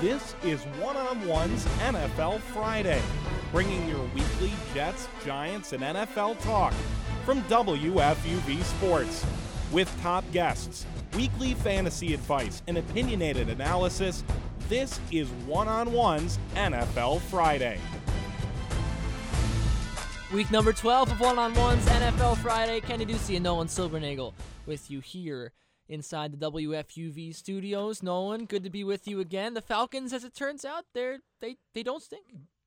This is One on One's NFL Friday, bringing your weekly Jets, Giants, and NFL talk from WFUV Sports. With top guests, weekly fantasy advice, and opinionated analysis, this is One on One's NFL Friday. Week number 12 of One on One's NFL Friday. Kenny Ducey and Nolan Silbernagel with you here inside the WFUV studios. Nolan, good to be with you again. The Falcons, as it turns out, they're they they don't stink.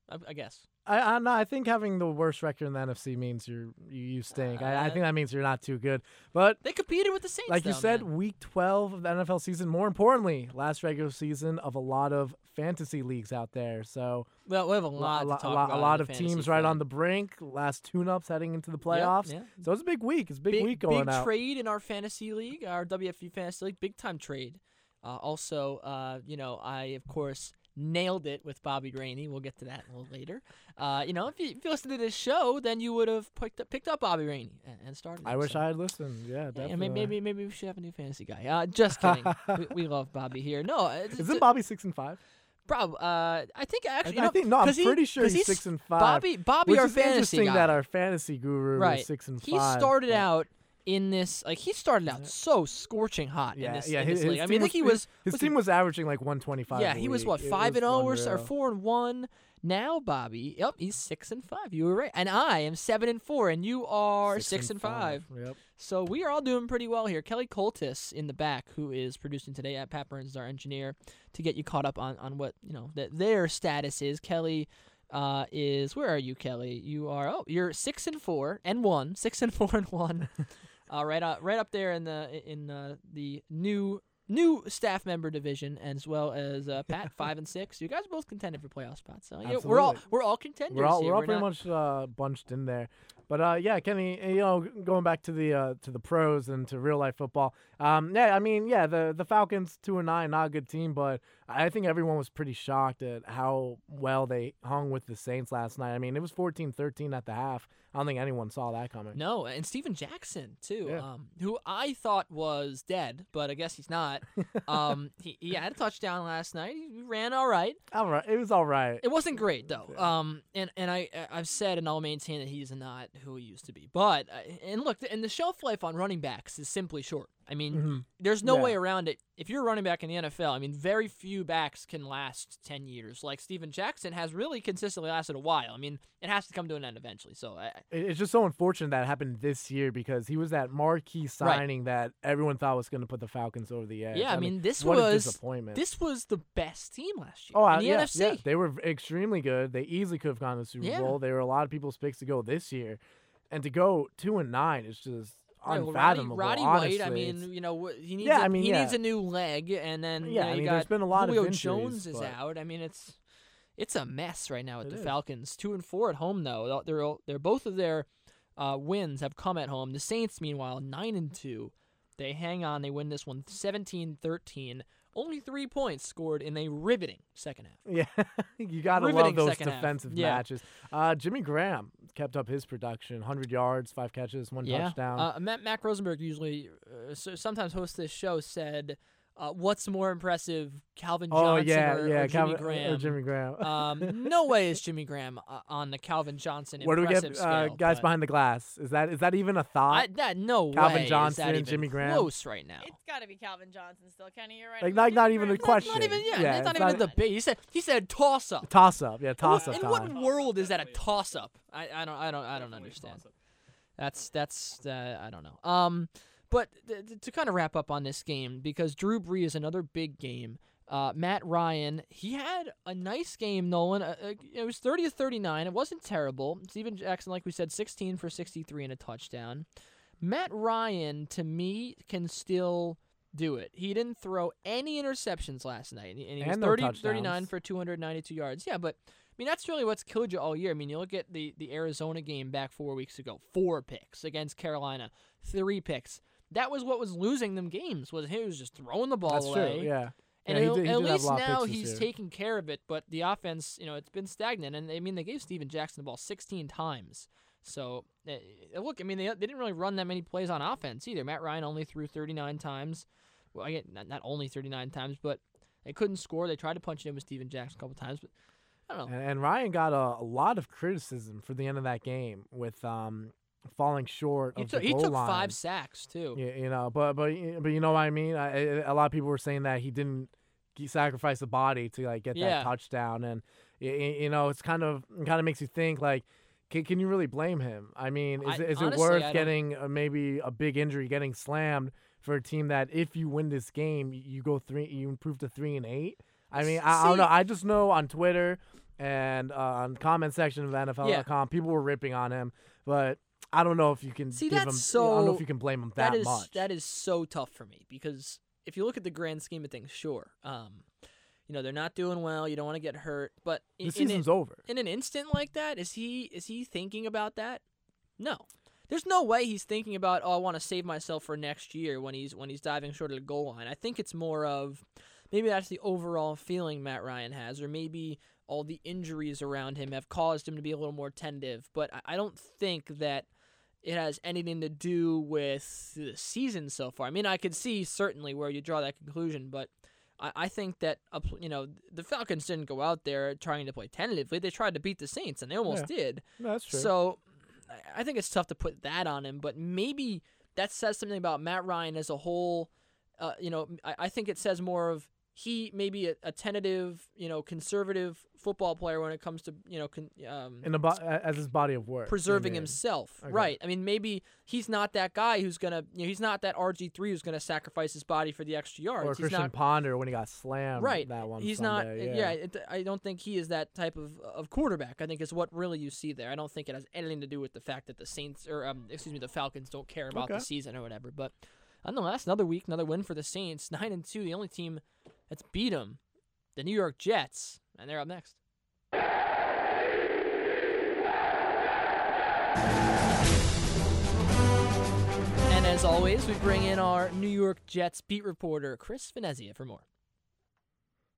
I, I guess. I, I no, I think having the worst record in the NFC means you're you, you stink. I, I Uh, think that means you're not too good. But They competed with the Saints. like you said, man. week 12 of the NFL season. More importantly, last regular season of a lot of fantasy leagues out there. So well, we have a a lot, lot, to a talk lot, about a lot of teams right on the brink. Last tune-ups heading into the playoffs. yeah. So it's a big week. It's a big, big week going big out. trade in our fantasy league, our WFU fantasy league, big time trade. Uh, also, uh, you know, I of course nailed it with Bobby Rainey. We'll get to that a little later. Uh, you know, if you, if you listened to this show, then you would have picked up, picked up Bobby Rainey and, and started. I him, wish so. I had listened. Yeah, Yeah, definitely. maybe, maybe maybe we should have a new fantasy guy. Uh, just kidding. we, we love Bobby here. No, it's, Isn't Bobby six and five? Prob, uh, I think actually, I, you I think no. I'm he- pretty sure he's, six and five. Bobby, Bobby, which our is fantasy interesting guy. that our fantasy guru right. was six and he five. started but- out in this like he started out so scorching hot Yeah, in this, yeah. in His, this league. his I mean, I think he was His was he- team was averaging like 125. yeah, he was what five was and zero or, or four and one. Now Bobby, yep, he's six and five. You were right, and I am seven and four, and you are six, and five. Yep. So we are all doing pretty well here. Kelly Coltis in the back, who is producing today at Pat Burns, is our engineer, to get you caught up on, on what you know that their status is. Kelly uh, is where are you, Kelly? You are oh, you're six and four and one, six and four and one, uh, right up right up there in the in uh, the new new staff member division, as well as uh, Pat five and six. You guys are both contended for playoff spots. So yeah, we're all we're all contenders. We're all here. we're all We're pretty not- much uh, bunched in there. But uh, yeah, Kenny, you know, going back to the uh, to the pros and to real life football. Um, yeah, I mean, yeah, the the Falcons two and nine, not a good team, but I think everyone was pretty shocked at how well they hung with the Saints last night. I mean, it was 14-13 at the half. I don't think anyone saw that coming. No, and Steven Jackson too, Yeah. um, who I thought was dead, but I guess he's not. um, he, he had a touchdown last night. He ran all right. All right, it was all right. It wasn't great though. Um, and and I I've said and I'll maintain that he's not who he used to be. But uh, and look, and the shelf life on running backs is simply short. I mean, Mhm. there's no Yeah. way around it. If you're running back in the NFL, I mean, very few backs can last 10 years. Like Steven Jackson has really consistently lasted a while. I mean, it has to come to an end eventually. So I, It's just so unfortunate that happened this year because he was that marquee signing that everyone thought was going to put the Falcons over the edge. Yeah, I mean, this what a was- disappointment. This was the best team last year Oh, in the yeah, NFC. yeah, they were extremely good. They easily could have gone to the Super. Bowl. They were a lot of people's picks to go this year, and to go two and nine is just unfathomable. Roddy, Roddy honestly. White, I mean, you know, he needs Yeah, a, I mean, he yeah. needs a new leg, and then you Yeah, know, I mean, got there's been a lot of Julio injuries, Jones is but- out. I mean, it's it's a mess right now with It the is. Falcons. Two and four at home though. They're all- they're both of their uh, wins have come at home. The Saints, meanwhile, nine and two. They hang on. They win this one 17-13. Only three points scored in a riveting second half. yeah, you gotta Riveting love those half. defensive Yeah. matches. Uh, Jimmy Graham kept up his production: hundred yards, five catches, one yeah. touchdown. Uh, Matt, Mac Rosenberg usually uh, so sometimes hosts this show said, uh, "What's more impressive, Calvin oh Johnson yeah, or, yeah, or Jimmy Calvin, Graham?" Or Jimmy Graham. um, no way is Jimmy Graham uh, on the Calvin Johnson Where do we impressive get uh, scale, guys but behind the glass? Is that is that even a thought? I, that no Calvin way is Johnson, that even Jimmy Graham? close right now. It's got to be Calvin Johnson still. Kenny, you're right. Like, It not- not even a question. Not even yeah, Yeah, it's not it's even not- a debate. He said he said toss up. toss up, yeah, toss up In what world is that a toss up? I, I don't I don't I don't understand. That's that's uh, I don't know. Um, but th- th- to kind of wrap up on this game because Drew Brees is another big game. Uh, Matt Ryan he had a nice game. Nolan uh, uh, it was thirty to thirty nine. It wasn't terrible. Steven Jackson, like we said, sixteen for sixty three and a touchdown. Matt Ryan to me can still do it. He didn't throw any interceptions last night, and he, and he was And no 30, touchdowns. 39 for 292 yards. Yeah, but I mean that's really what's killed you all year. I mean, you look at the the Arizona game back 4 weeks ago, 4 picks against Carolina, 3 picks. That was what was losing them games. Was he was just throwing the ball That's away. true. Yeah. And Yeah, he at- did- he at least now he's taking care of it, but the offense, you know, it's been stagnant. And I mean, they gave Steven Jackson the ball 16 times. So uh, look, I mean, they, they didn't really run that many plays on offense either. Matt Ryan only threw 39 times. Well, I get not, not only 39 times, but They couldn't score. They tried to punch it in with Steven Jackson a couple times, but I don't know. And, and Ryan got a, a lot of criticism for the end of that game with um, falling short He took, he took five sacks too. You, you know, but but but you know what I mean. I, a lot of people were saying that he didn't sacrifice the body to like get Yeah. that touchdown, and you know, it's kind of it kind of makes you think like. Can, can you really blame him? I mean, is, I- it is honestly, it worth getting uh, maybe a big injury, getting slammed for a team that if you win this game, you go three, you improve to three and eight? I mean, I, I don't know. I just know on Twitter and uh, on comment section of NFL.com, people were ripping on him, but I don't know if you can See, give him. that's I don't know if you can blame him that, that is much. that is so tough for me because if you look at the grand scheme of things, sure, um, you know they're not doing well. You don't want to get hurt, but in, the in, season's an, over. in an instant like that, is he is he thinking about that? No. There's no way he's thinking about oh I want to save myself for next year when he's when he's diving short of the goal line. I think it's more of maybe that's the overall feeling Matt Ryan has, or maybe all the injuries around him have caused him to be a little more tentative. But I don't think that it has anything to do with the season so far. I mean, I could see certainly where you draw that conclusion, but I, I think that you know the Falcons didn't go out there trying to play tentatively. They tried to beat the Saints, and they almost did. No, that's true. So I- I think it's tough to put that on him, but maybe that says something about Matt Ryan as a whole. Uh, you know, I, I think it says more of he may be a, a tentative, you know, conservative football player when it comes to you know con, um, in the bo- a- as his body of work, preserving mean. himself. Okay. Right. I mean, maybe he's not that guy who's gonna, you know, he's not that RG three who's gonna sacrifice his body for the extra yards. or he's Christian not Ponder when he got slammed. right. that one. he's Sunday, not. Yeah, it, I don't think he is that type of of quarterback. I think is what really you see there. I don't think it has anything to do with the fact that the Saints or um, excuse me, the Falcons don't care about Okay. the season or whatever. But I don't. That's another week, another win for the Saints. Nine and two, the only team that's beat them, the New York Jets, and they're up next. And as always, we bring in our New York Jets beat reporter, Chris Venezia, for more.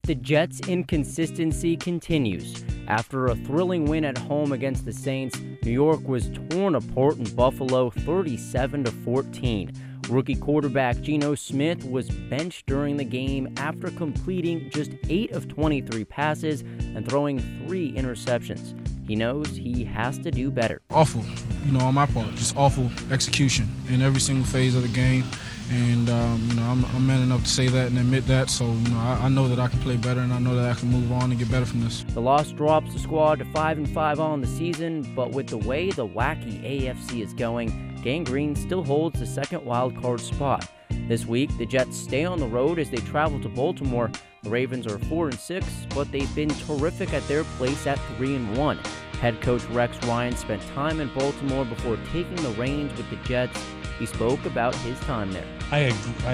The Jets' inconsistency continues. After a thrilling win at home against the Saints, New York was torn apart in Buffalo 37 to 14. Rookie quarterback Geno Smith was benched during the game after completing just 8 of 23 passes and throwing 3 interceptions. He knows he has to do better. awful, you know, on my part, just awful execution in every single phase of the game. And um, you know, I'm, I'm man enough to say that and admit that. So you know, I, I know that I can play better, and I know that I can move on and get better from this. The loss drops the squad to 5 and 5 on the season, but with the way the wacky AFC is going, Gang Green still holds the second wild card spot. This week, the Jets stay on the road as they travel to Baltimore. The Ravens are 4 and 6, but they've been terrific at their place at 3 and 1. Head coach Rex Ryan spent time in Baltimore before taking the reins with the Jets. He spoke about his time there. I had, I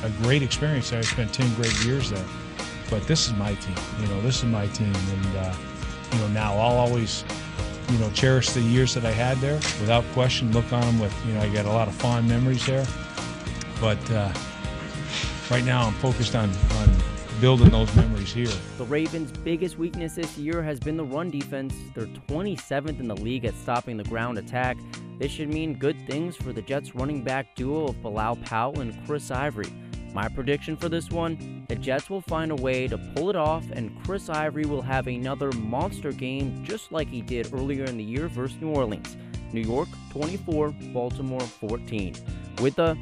had a great experience. I spent 10 great years there. But this is my team. You know, this is my team. And, uh, you know, now I'll always, you know, cherish the years that I had there without question. Look on them with, you know, I got a lot of fond memories there. But uh, right now I'm focused on, on building those memories here. The Ravens' biggest weakness this year has been the run defense. They're 27th in the league at stopping the ground attack. This should mean good things for the Jets' running back duo of Bilal Powell and Chris Ivory. My prediction for this one the Jets will find a way to pull it off, and Chris Ivory will have another monster game just like he did earlier in the year versus New Orleans. New York 24, Baltimore 14. With the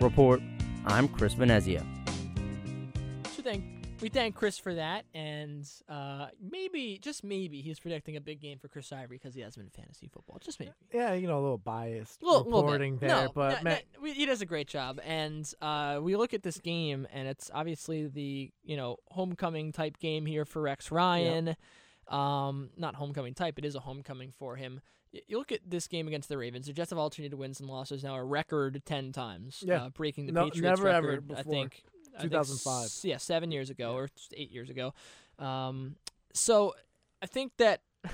report, I'm Chris Venezia. So thank we thank Chris for that, and uh, maybe just maybe he's predicting a big game for Chris Ivory because he has been in fantasy football. Just maybe. Yeah, you know, a little biased Little- little reporting there, no, but man, he does a great job. And uh, we look at this game, and it's obviously the you know homecoming type game here for Rex Ryan. Um, not homecoming type. It is a homecoming for him. You look at this game against the Ravens. The Jets have alternated wins and losses now a record ten times. Yeah. uh, breaking the No- Patriots never ever record. I think. I think 2005. yeah, seven years ago or eight years ago. Um, so I think that.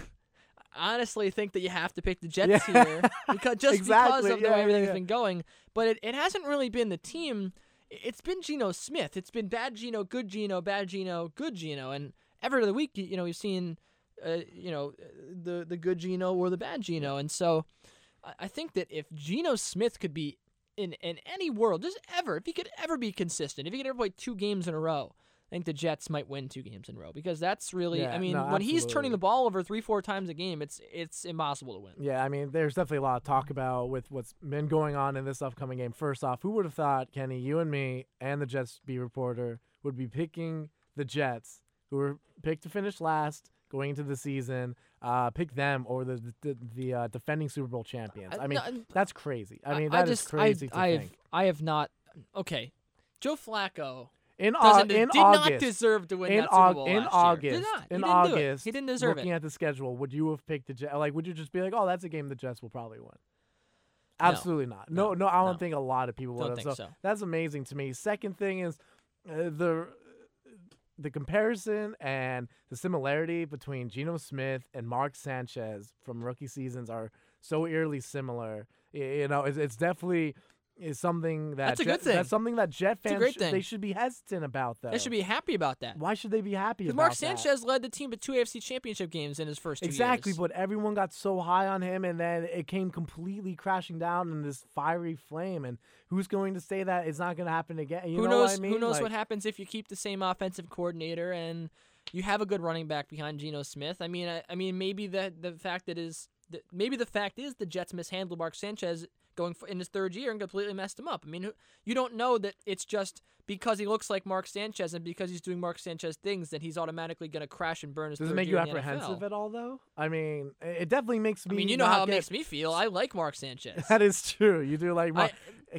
I honestly think that you have to pick the Jets Yeah. here because just Exactly, because of the yeah, way yeah, everything's yeah. been going. But it, it hasn't really been the team. It's been Geno Smith. It's been bad Geno, good Geno, bad Geno, good Geno, and every other week, you know, we've seen, uh, you know, the the good Geno or the bad Geno, and so I, I think that if Geno Smith could be in in any world, just ever, if he could ever be consistent, if he could ever play two games in a row, I think the Jets might win two games in a row because that's really. Yeah, I mean, no, when he's turning the ball over three, four times a game, it's it's impossible to win. Yeah, I mean, there's definitely a lot of talk about with what's been going on in this upcoming game. First off, who would have thought, Kenny, you and me and the Jets B reporter would be picking the Jets, who were picked to finish last going into the season, uh, pick them or the the, the uh, defending Super Bowl champions. I mean, no, that's crazy. I mean, I that is just, crazy I, to I think. Have, I have not. Okay, Joe Flacco in, au- in did August, not deserve to win in, that Super Bowl in last August, year. Did not. in he didn't do it. August, he didn't deserve looking it. at the schedule, would you have picked the Jets? Like, would you just be like, "Oh, that's a game the Jets will probably win"? Absolutely not. No, No. no, I don't No. think a lot of people Don't would have. think So, so. that's amazing to me. Second thing is uh, the the comparison and the similarity between Geno Smith and Mark Sanchez from rookie seasons are so eerily similar. You know, it's, it's definitely is something that That's a Jet- good thing. That's something that Jet fans great sh- thing. they should be hesitant about. Though They should be happy about that. Why should they be happy Because Mark that? Sanchez led the team to two AFC Championship games in his first two Exactly, years. but everyone got so high on him, and then it came completely crashing down in this fiery flame. And who's going to say that it's not going to happen again? You who know knows? What I mean? Who knows Like, what happens if you keep the same offensive coordinator and you have a good running back behind Geno Smith? I mean, I, I mean, maybe the the fact that is maybe the fact is the Jets mishandled Mark Sanchez going for, in his third year and completely messed him up. I mean, you don't know that it's just because he looks like Mark Sanchez and because he's doing Mark Sanchez things that he's automatically going to crash and burn his Does it make you apprehensive at all, though? I mean, it it definitely makes me. I mean, you know how it get- makes me feel. I like Mark Sanchez. That is true. You do like. Mar-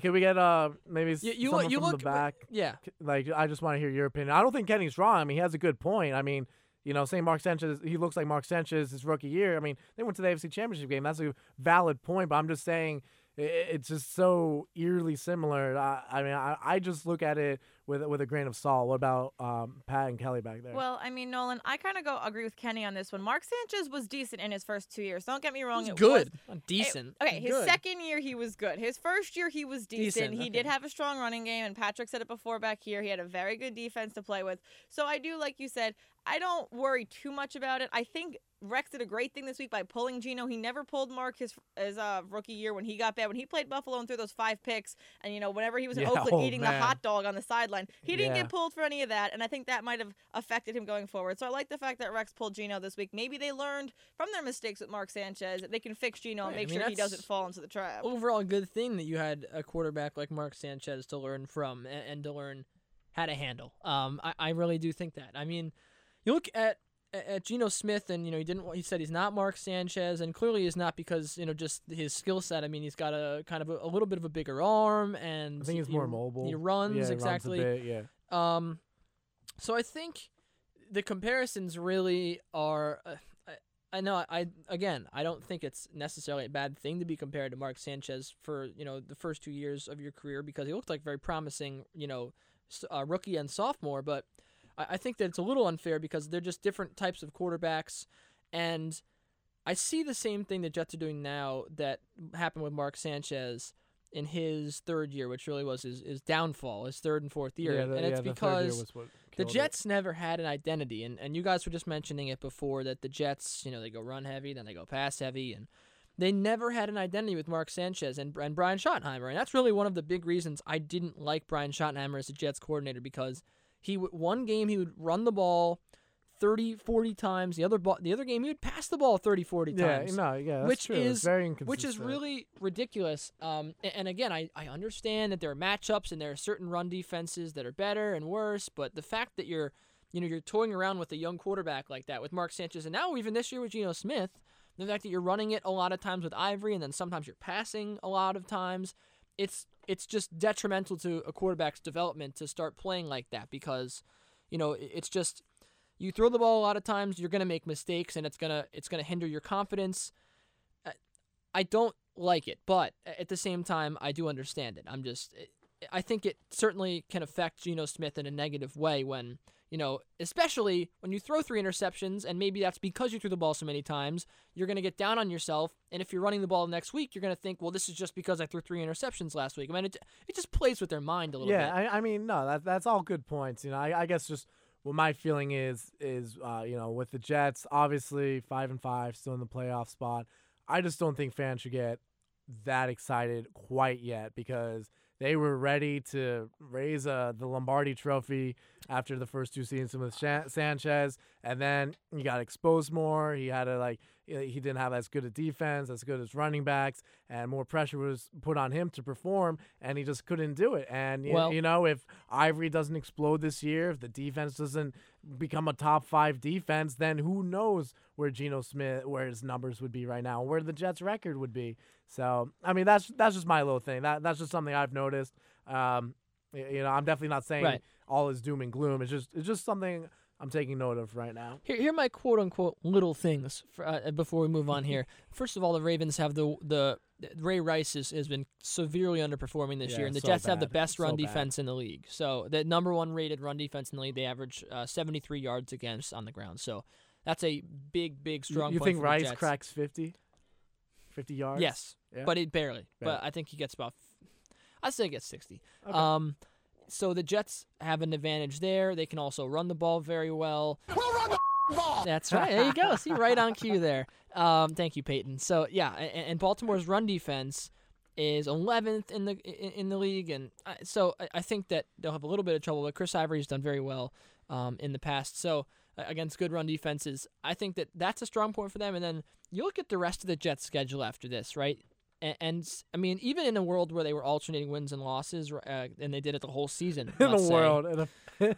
Can we get uh maybe You- you- someone you from look- the back? yeah. Like, I just want to hear your opinion. I don't think Kenny's wrong. I mean, he has a good point. I mean, you know, saying Mark Sanchez, he looks like Mark Sanchez his rookie year. I mean, they went to the AFC Championship game. That's a valid point, but I'm just saying i- i- it's just so eerily similar. I, I mean, I, I just look at it with with a grain of salt. What about um, Pat and Kelly back there? Well, I mean, Nolan, I kind of go agree with Kenny on this one. Mark Sanchez was decent in his first two years. Don't get me wrong. He's it good, was- decent. It- okay, his Good. second year he was good. His first year he was decent. Decent, He did have a strong running game, and Patrick said it before back here. He had a very good defense to play with. So I do, like you said, I don't worry too much about it. I think Rex did a great thing this week by pulling Geno. He never pulled Mark his his uh, rookie year when he got bad. When he played Buffalo and threw those five picks, and you know whenever he was in Yeah, Oakland oh, eating man. the hot dog on the sideline, he didn't Yeah. get pulled for any of that. And I think that might have affected him going forward. So I like the fact that Rex pulled Geno this week. Maybe they learned from their mistakes with Mark Sanchez that they can fix Geno and Right, I make mean, sure he doesn't fall into the trap. overall a good thing that you had a quarterback like Mark Sanchez to learn from and, and to learn how to handle. Um, I, I really do think that. I mean, you look at at Geno Smith, and you know he didn't. He said he's not Mark Sanchez, and clearly is not because you know just his skill set. I mean, he's got a kind of a, a little bit of a bigger arm, and I think he's he- more mobile. He runs yeah, he exactly. Runs bit, yeah. Um, so I think the comparisons really are. Uh, I, I know. I again, I don't think it's necessarily a bad thing to be compared to Mark Sanchez for you know the first two years of your career because he looked like very promising, you know, uh, rookie and sophomore. But I, I think that it's a little unfair because they're just different types of quarterbacks, and I see the same thing the Jets are doing now that happened with Mark Sanchez in his third year, which really was his, his downfall, his third and fourth year. yeah, the, and it's yeah, because what the killed it. Jets never had an identity, and, and you guys were just mentioning it before that the Jets, you know, they go run heavy, then they go pass heavy, and they never had an identity with Mark Sanchez and, and Brian Schottenheimer, and that's really one of the big reasons I didn't like Brian Schottenheimer as a Jets coordinator because he would one game he would run the ball 30, 40 times, the other ball, the other game he would pass the ball 30, 40 Yeah, times no, yeah, which true. It's is very which is really ridiculous. Um, a- and, again, I, I understand that there are matchups and there are certain run defenses that are better and worse, but the fact that you're you know you're toying around with a young quarterback like that with Mark Sanchez, and now even this year with Geno Smith, the fact that you're running it a lot of times with Ivory, and then sometimes you're passing a lot of times, it's it's just detrimental to a quarterback's development to start playing like that because you know it's just you throw the ball a lot of times you're going to make mistakes and it's going to it's going to hinder your confidence. I- i don't like it but at the same time i do understand it. I'm just i think it certainly can affect Geno smith in a negative way when you know especially when you throw three interceptions and maybe that's because you threw the ball so many times you're going to get down on yourself and if you're running the ball next week you're going to think well this is just because i threw three interceptions last week i mean it, it just plays with their mind a little yeah, bit I, I mean, no, that that's all good points. You know, I, I guess just what my feeling is is uh, you know with the Jets, obviously five and five, still in the playoff spot. I just don't think fans should get that excited quite yet because they were ready to raise uh, the Lombardi Trophy after the first two seasons with Sanchez, and then he got exposed more. He had to like he didn't have as good a defense, as good as running backs, and more pressure was put on him to perform, and he just couldn't do it. And y- Well- you know, if Ivory doesn't explode this year, if the defense doesn't become a top five defense, then who knows where Geno Smith, where his numbers would be right now, where the Jets' record would be. So, I mean, that's that's just my little thing. That that's just something I've noticed. Um, you know, I'm definitely not saying Right. all is doom and gloom. It's just it's just something I'm taking note of right now. Here, here are my quote unquote little things for, uh, before we move on here. First of all, the Ravens have the the Ray Rice is, has been severely underperforming this Yeah, year, and the so Jets have the best run So bad. defense in the league. So the number one rated run defense in the league, they average uh, 73 yards against on the ground. So that's a big, big strong. you point think for the Rice cracks 50? 50 yards? Yes, Yeah. but it barely. But I think he gets about. I'd say he gets 60. Okay. Um, so the Jets have an advantage there. They can also run the ball very well. We'll run the ball. That's right. There you go. See, right on cue there. Um, thank you, Peyton. So yeah, and, and Baltimore's run defense is 11th in the in, in the league, and I, so I, I think that they'll have a little bit of trouble. But Chris Ivory's done very well um, in the past. So against good run defenses, I think that that's a strong point for them. And then you look at the rest of the Jets' schedule after this, right? And, and I mean, even in a world where they were alternating wins and losses, uh, and they did it the whole season, in a say, world, in a,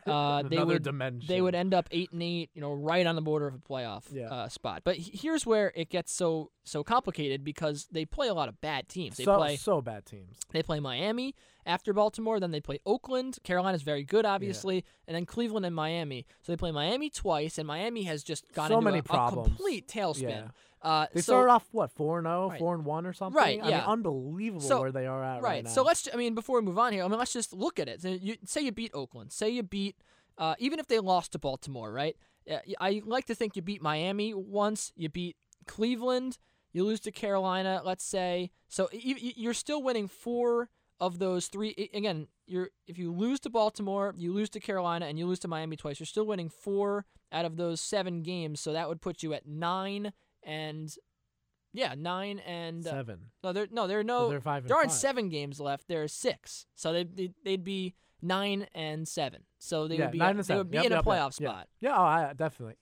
uh, they would dimension. they would end up eight and eight, you know, right on the border of a playoff Yeah. uh, spot. But here's where it gets so so complicated because they play a lot of bad teams. They so, play so bad teams. they play Miami after Baltimore, then they play Oakland. Carolina's very good, obviously, and then Cleveland and Miami. So they play Miami twice, and Miami has just gone So into many a, a complete tailspin. Yeah. Uh, They so, started off what four and 0, Right. 4 and one or something. Right, I mean, yeah. unbelievable So- where they are at right, now. right. now. So let's. I mean, before we move on here, I mean, let's just look at it. So you, say you beat Oakland. Say you beat, uh, even if they lost to Baltimore, right? I like to think you beat Miami once. You beat Cleveland. You lose to Carolina. Let's say. So you, you- you're still winning four of those three. Again, you're if you lose to Baltimore, you lose to Carolina, and you lose to Miami twice. You're still winning four out of those seven games. So that would put you at nine and. Yeah, nine and uh, seven. no, there no there are no they're five there aren't five. seven games left. There are six, so they they'd, they'd be nine and seven. So they yeah, would be nine and they would be Yep, in a yep, yep. playoff Yeah. spot. Yeah, oh, I, definitely.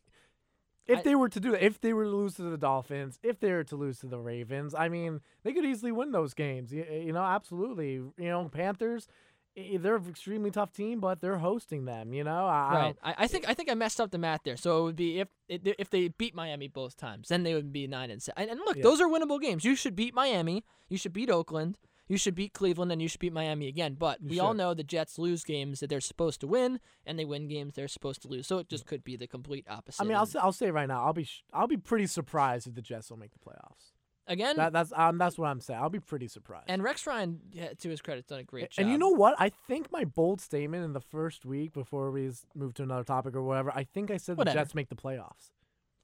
If I- they were to do that, if they were to lose to the Dolphins, if they were to lose to the Ravens, I mean, they could easily win those games. You, you know, absolutely. You know, Panthers, they're an extremely tough team, but they're hosting them. You know, I, I Right. I, I think I think I messed up the math there. So it would be if if they beat Miami both times, then they would be nine and seven. And, and look, Yeah. those are winnable games. You should beat Miami. You should beat Oakland. You should beat Cleveland, and you should beat Miami again. But You we all know the Jets lose games that they're supposed to win, and they win games they're supposed to lose. So it just could be the complete opposite. I mean, I'll say, I'll say right now, I'll be sh- I'll be pretty surprised if the Jets don't make the playoffs. again, That, that's um, that's what I'm saying. I'll be pretty surprised. and Rex Ryan, yeah, to his credit, done a great job. And you know what? I think my bold statement in the first week before we s- move to another topic or whatever, I think I said Whatever. the Jets make the playoffs.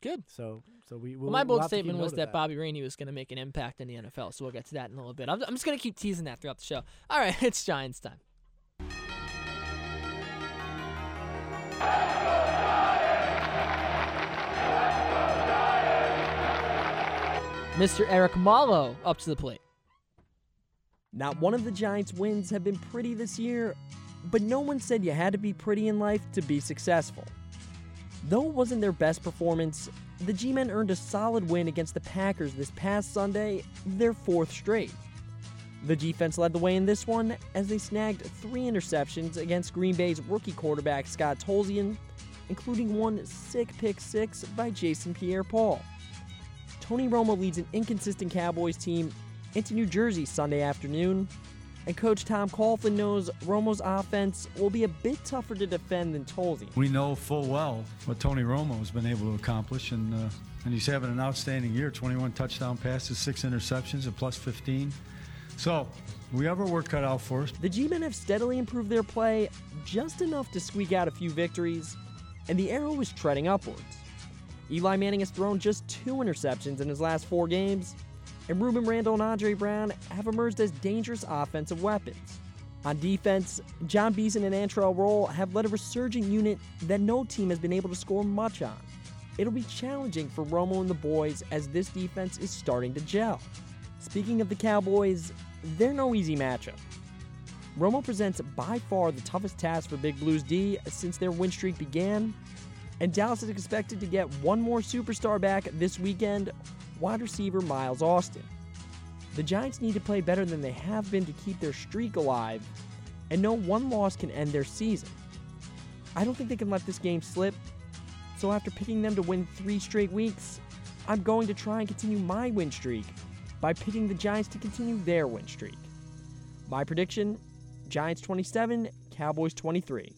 Good. So so we Well, will my we'll bold have to keep statement was of that, Bobby Rainey was going to make an impact in the NFL, so we'll get to that in a little bit. I'm, I'm just going to keep teasing that throughout the show. All right, it's Giants time. Mr. Eric Malo up to the plate. Not one of the Giants' wins have been pretty this year, but no one said you had to be pretty in life to be successful. Though it wasn't their best performance, the G Men earned a solid win against the Packers this past Sunday, their fourth straight. The defense led the way in this one as they snagged three interceptions against Green Bay's rookie quarterback Scott Tolzien, including one sick pick six by Jason Pierre Paul. Tony Romo leads an inconsistent Cowboys team into New Jersey Sunday afternoon, and coach Tom Coughlin knows Romo's offense will be a bit tougher to defend than Tolzien. We know full well what Tony Romo has been able to accomplish, and uh, and he's having an outstanding year. 21 touchdown passes, six interceptions, and plus 15. So we have our work cut out for us. The G-men have steadily improved their play just enough to squeak out a few victories, and the arrow is treading upwards. Eli Manning has thrown just two interceptions in his last four games, and Rueben Randle and Andre Brown have emerged as dangerous offensive weapons. On defense, Jon Beason and Antrel Rolle have led a resurging unit that no team has been able to score much on. It'll be challenging for Romo and the boys as this defense is starting to gel. Speaking of the Cowboys, they're no easy matchup. Romo presents by far the toughest task for Big Blues D since their win streak began, and Dallas is expected to get one more superstar back this weekend, wide receiver Miles Austin. The Giants need to play better than they have been to keep their streak alive, and no one loss can end their season. I don't think they can let this game slip, so after picking them to win three straight weeks, I'm going to try and continue my win streak by picking the Giants to continue their win streak. My prediction Giants 27, Cowboys 23.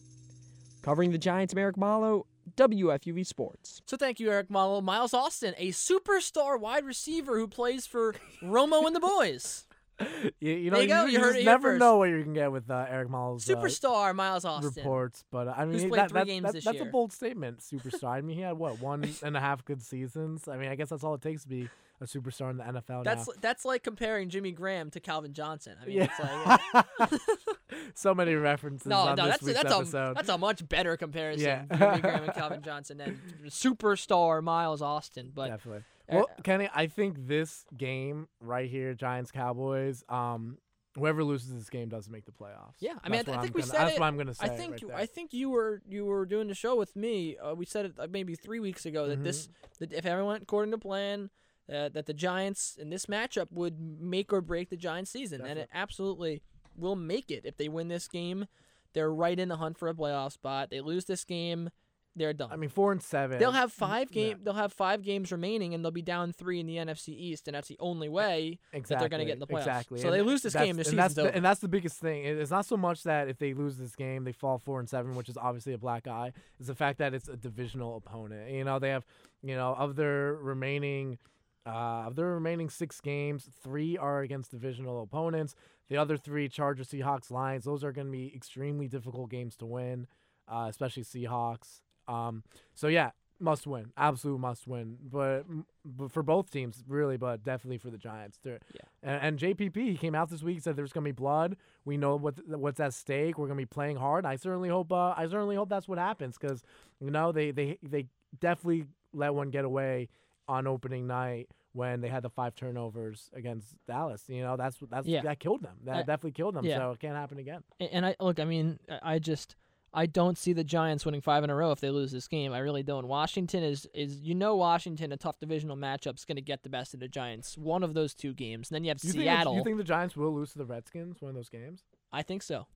Covering the Giants, Eric Malo, WFUV Sports. So thank you, Eric Malo. Miles Austin, a superstar wide receiver who plays for Romo and the boys. You, you know, There you go. you, You heard just it never first. know what you can get with uh, Eric Miles. uh, Superstar Miles Austin. reports, but uh, I mean that, three that- games that- this that's year. a bold statement. Superstar. I mean, he had what one and a half good seasons. I mean, I guess that's all it takes to be a superstar in the NFL That's now. that's like comparing Jimmy Graham to Calvin Johnson. I mean, Yeah. it's like so many references no, no, this that's that's episode. a that's a much better comparison. Yeah. Jimmy Graham and Calvin Johnson than superstar Miles Austin. But Definitely. uh, Well, Kenny, I think this game right here, Giants Cowboys, um, whoever loses this game doesn't make the playoffs. Yeah, I mean, I, what I I'm think we gonna- said That's it. what I'm gonna say. I think right. I think you were you were doing the show with me. Uh, we said it uh, maybe three weeks ago that this Mm-hmm. that if everyone went according to plan, uh, that the Giants in this matchup would make or break the Giants' season, and it absolutely will make it if they win this game. They're right in the hunt for a playoff spot. They lose this game, they're done. I mean, four and seven. They'll have five Yeah. game. They'll have five games remaining, and they'll be down three in the NFC East, and that's the only way exactly, that they're going to get in the playoffs. Exactly. So And they lose this game, their and that's season's the, over. And that's the biggest thing. It's not so much that if they lose this game, they fall four and seven, which is obviously a black eye. It's the fact that it's a divisional opponent. You know, they have, you know, of their remaining. Uh, of the remaining six games, three are against divisional opponents. The other three, Chargers, Seahawks, Lions, those are going to be extremely difficult games to win, uh, especially Seahawks. Um, so yeah, must win, absolute must win. But, but for both teams, really, but definitely for the Giants. They're, Yeah. And, and JPP, he came out this week said there's going to be blood. We know what what's at stake. We're going to be playing hard. I certainly hope. Uh, I certainly hope that's what happens because you know they they they definitely let one get away on opening night when they had the five turnovers against Dallas. You know that's that's Yeah. that killed them. That Uh, definitely killed them. yeah. So it can't happen again. And I look, I mean, I I just I don't see the Giants winning five in a row if they lose this game. I really don't. Washington is is you know Washington a tough divisional matchup is going to get the best of the Giants. One of those two games. And then you have You Seattle. the, you think the Giants will lose to the Redskins one of those games? I think so.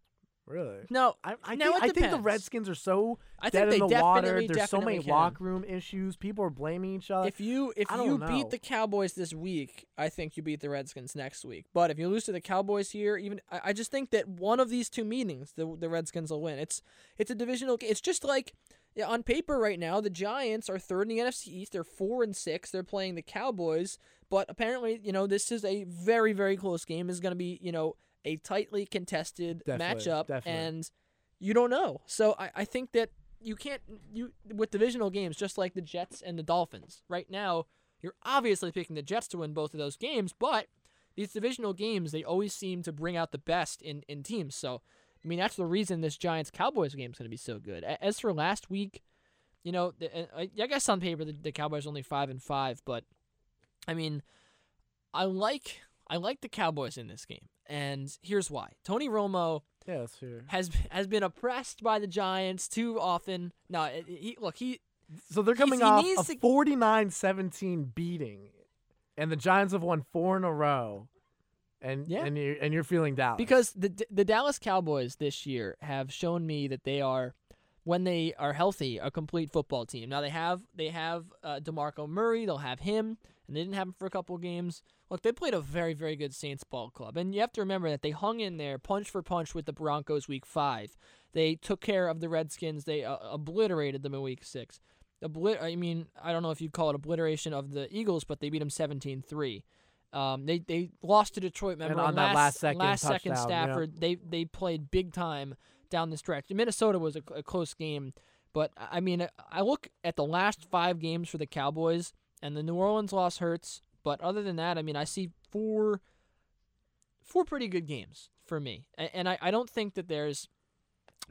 Really? No, I, I, No, think, I think the. Redskins are so I dead think in they the water. There's so many can. locker room issues. People are blaming each other. If you if you know. beat the Cowboys this week, I think you beat the Redskins next week. But if you lose to the Cowboys here, even I, I just think that one of these two meetings, the the Redskins will win. It's it's a divisional. It's just like yeah, on paper right now, the Giants are third in the NFC East. They're four and six. They're playing the Cowboys, but apparently, you know, this is a very very close game. Is going to be you know a tightly contested Definitely, matchup, definitely. and you don't know. So I, I think that you can't you with divisional games just like the Jets and the Dolphins. Right now, you're obviously picking the Jets to win both of those games, but these divisional games they always seem to bring out the best in in teams. So I mean that's the reason this Giants Cowboys game is going to be so good. As for last week, you know, the, uh, I I guess on paper the, the Cowboys are only five and five, but I mean, I like I like the Cowboys in this game, and here's why. Tony Romo yeah, that's fair. has has been oppressed by the Giants too often. No, he look he So they're coming off a to- 49-17 beating, and the Giants have won four in a row. And Yeah. and you're and you're feeling Dallas because the the Dallas Cowboys this year have shown me that they are when they are healthy a complete football team. Now they have they have uh, DeMarco Murray, they'll have him, and they didn't have him for a couple of games. Look, they played a very very good Saints ball club, and you have to remember that they hung in there punch for punch with the Broncos week five. They took care of the Redskins. They uh, obliterated them in week six. Oblit- I mean, I don't know if you'd call it obliteration of the Eagles, but they beat them 17-3. Um, they they lost to Detroit. Remember on that last second last second touchdown, yeah. Stafford. They they played big time down the stretch. Minnesota was a, a close game, but I mean, I look at the last five games for the Cowboys, and the New Orleans loss hurts. But other than that, I mean, I see four four pretty good games for me, and I, I don't think that there's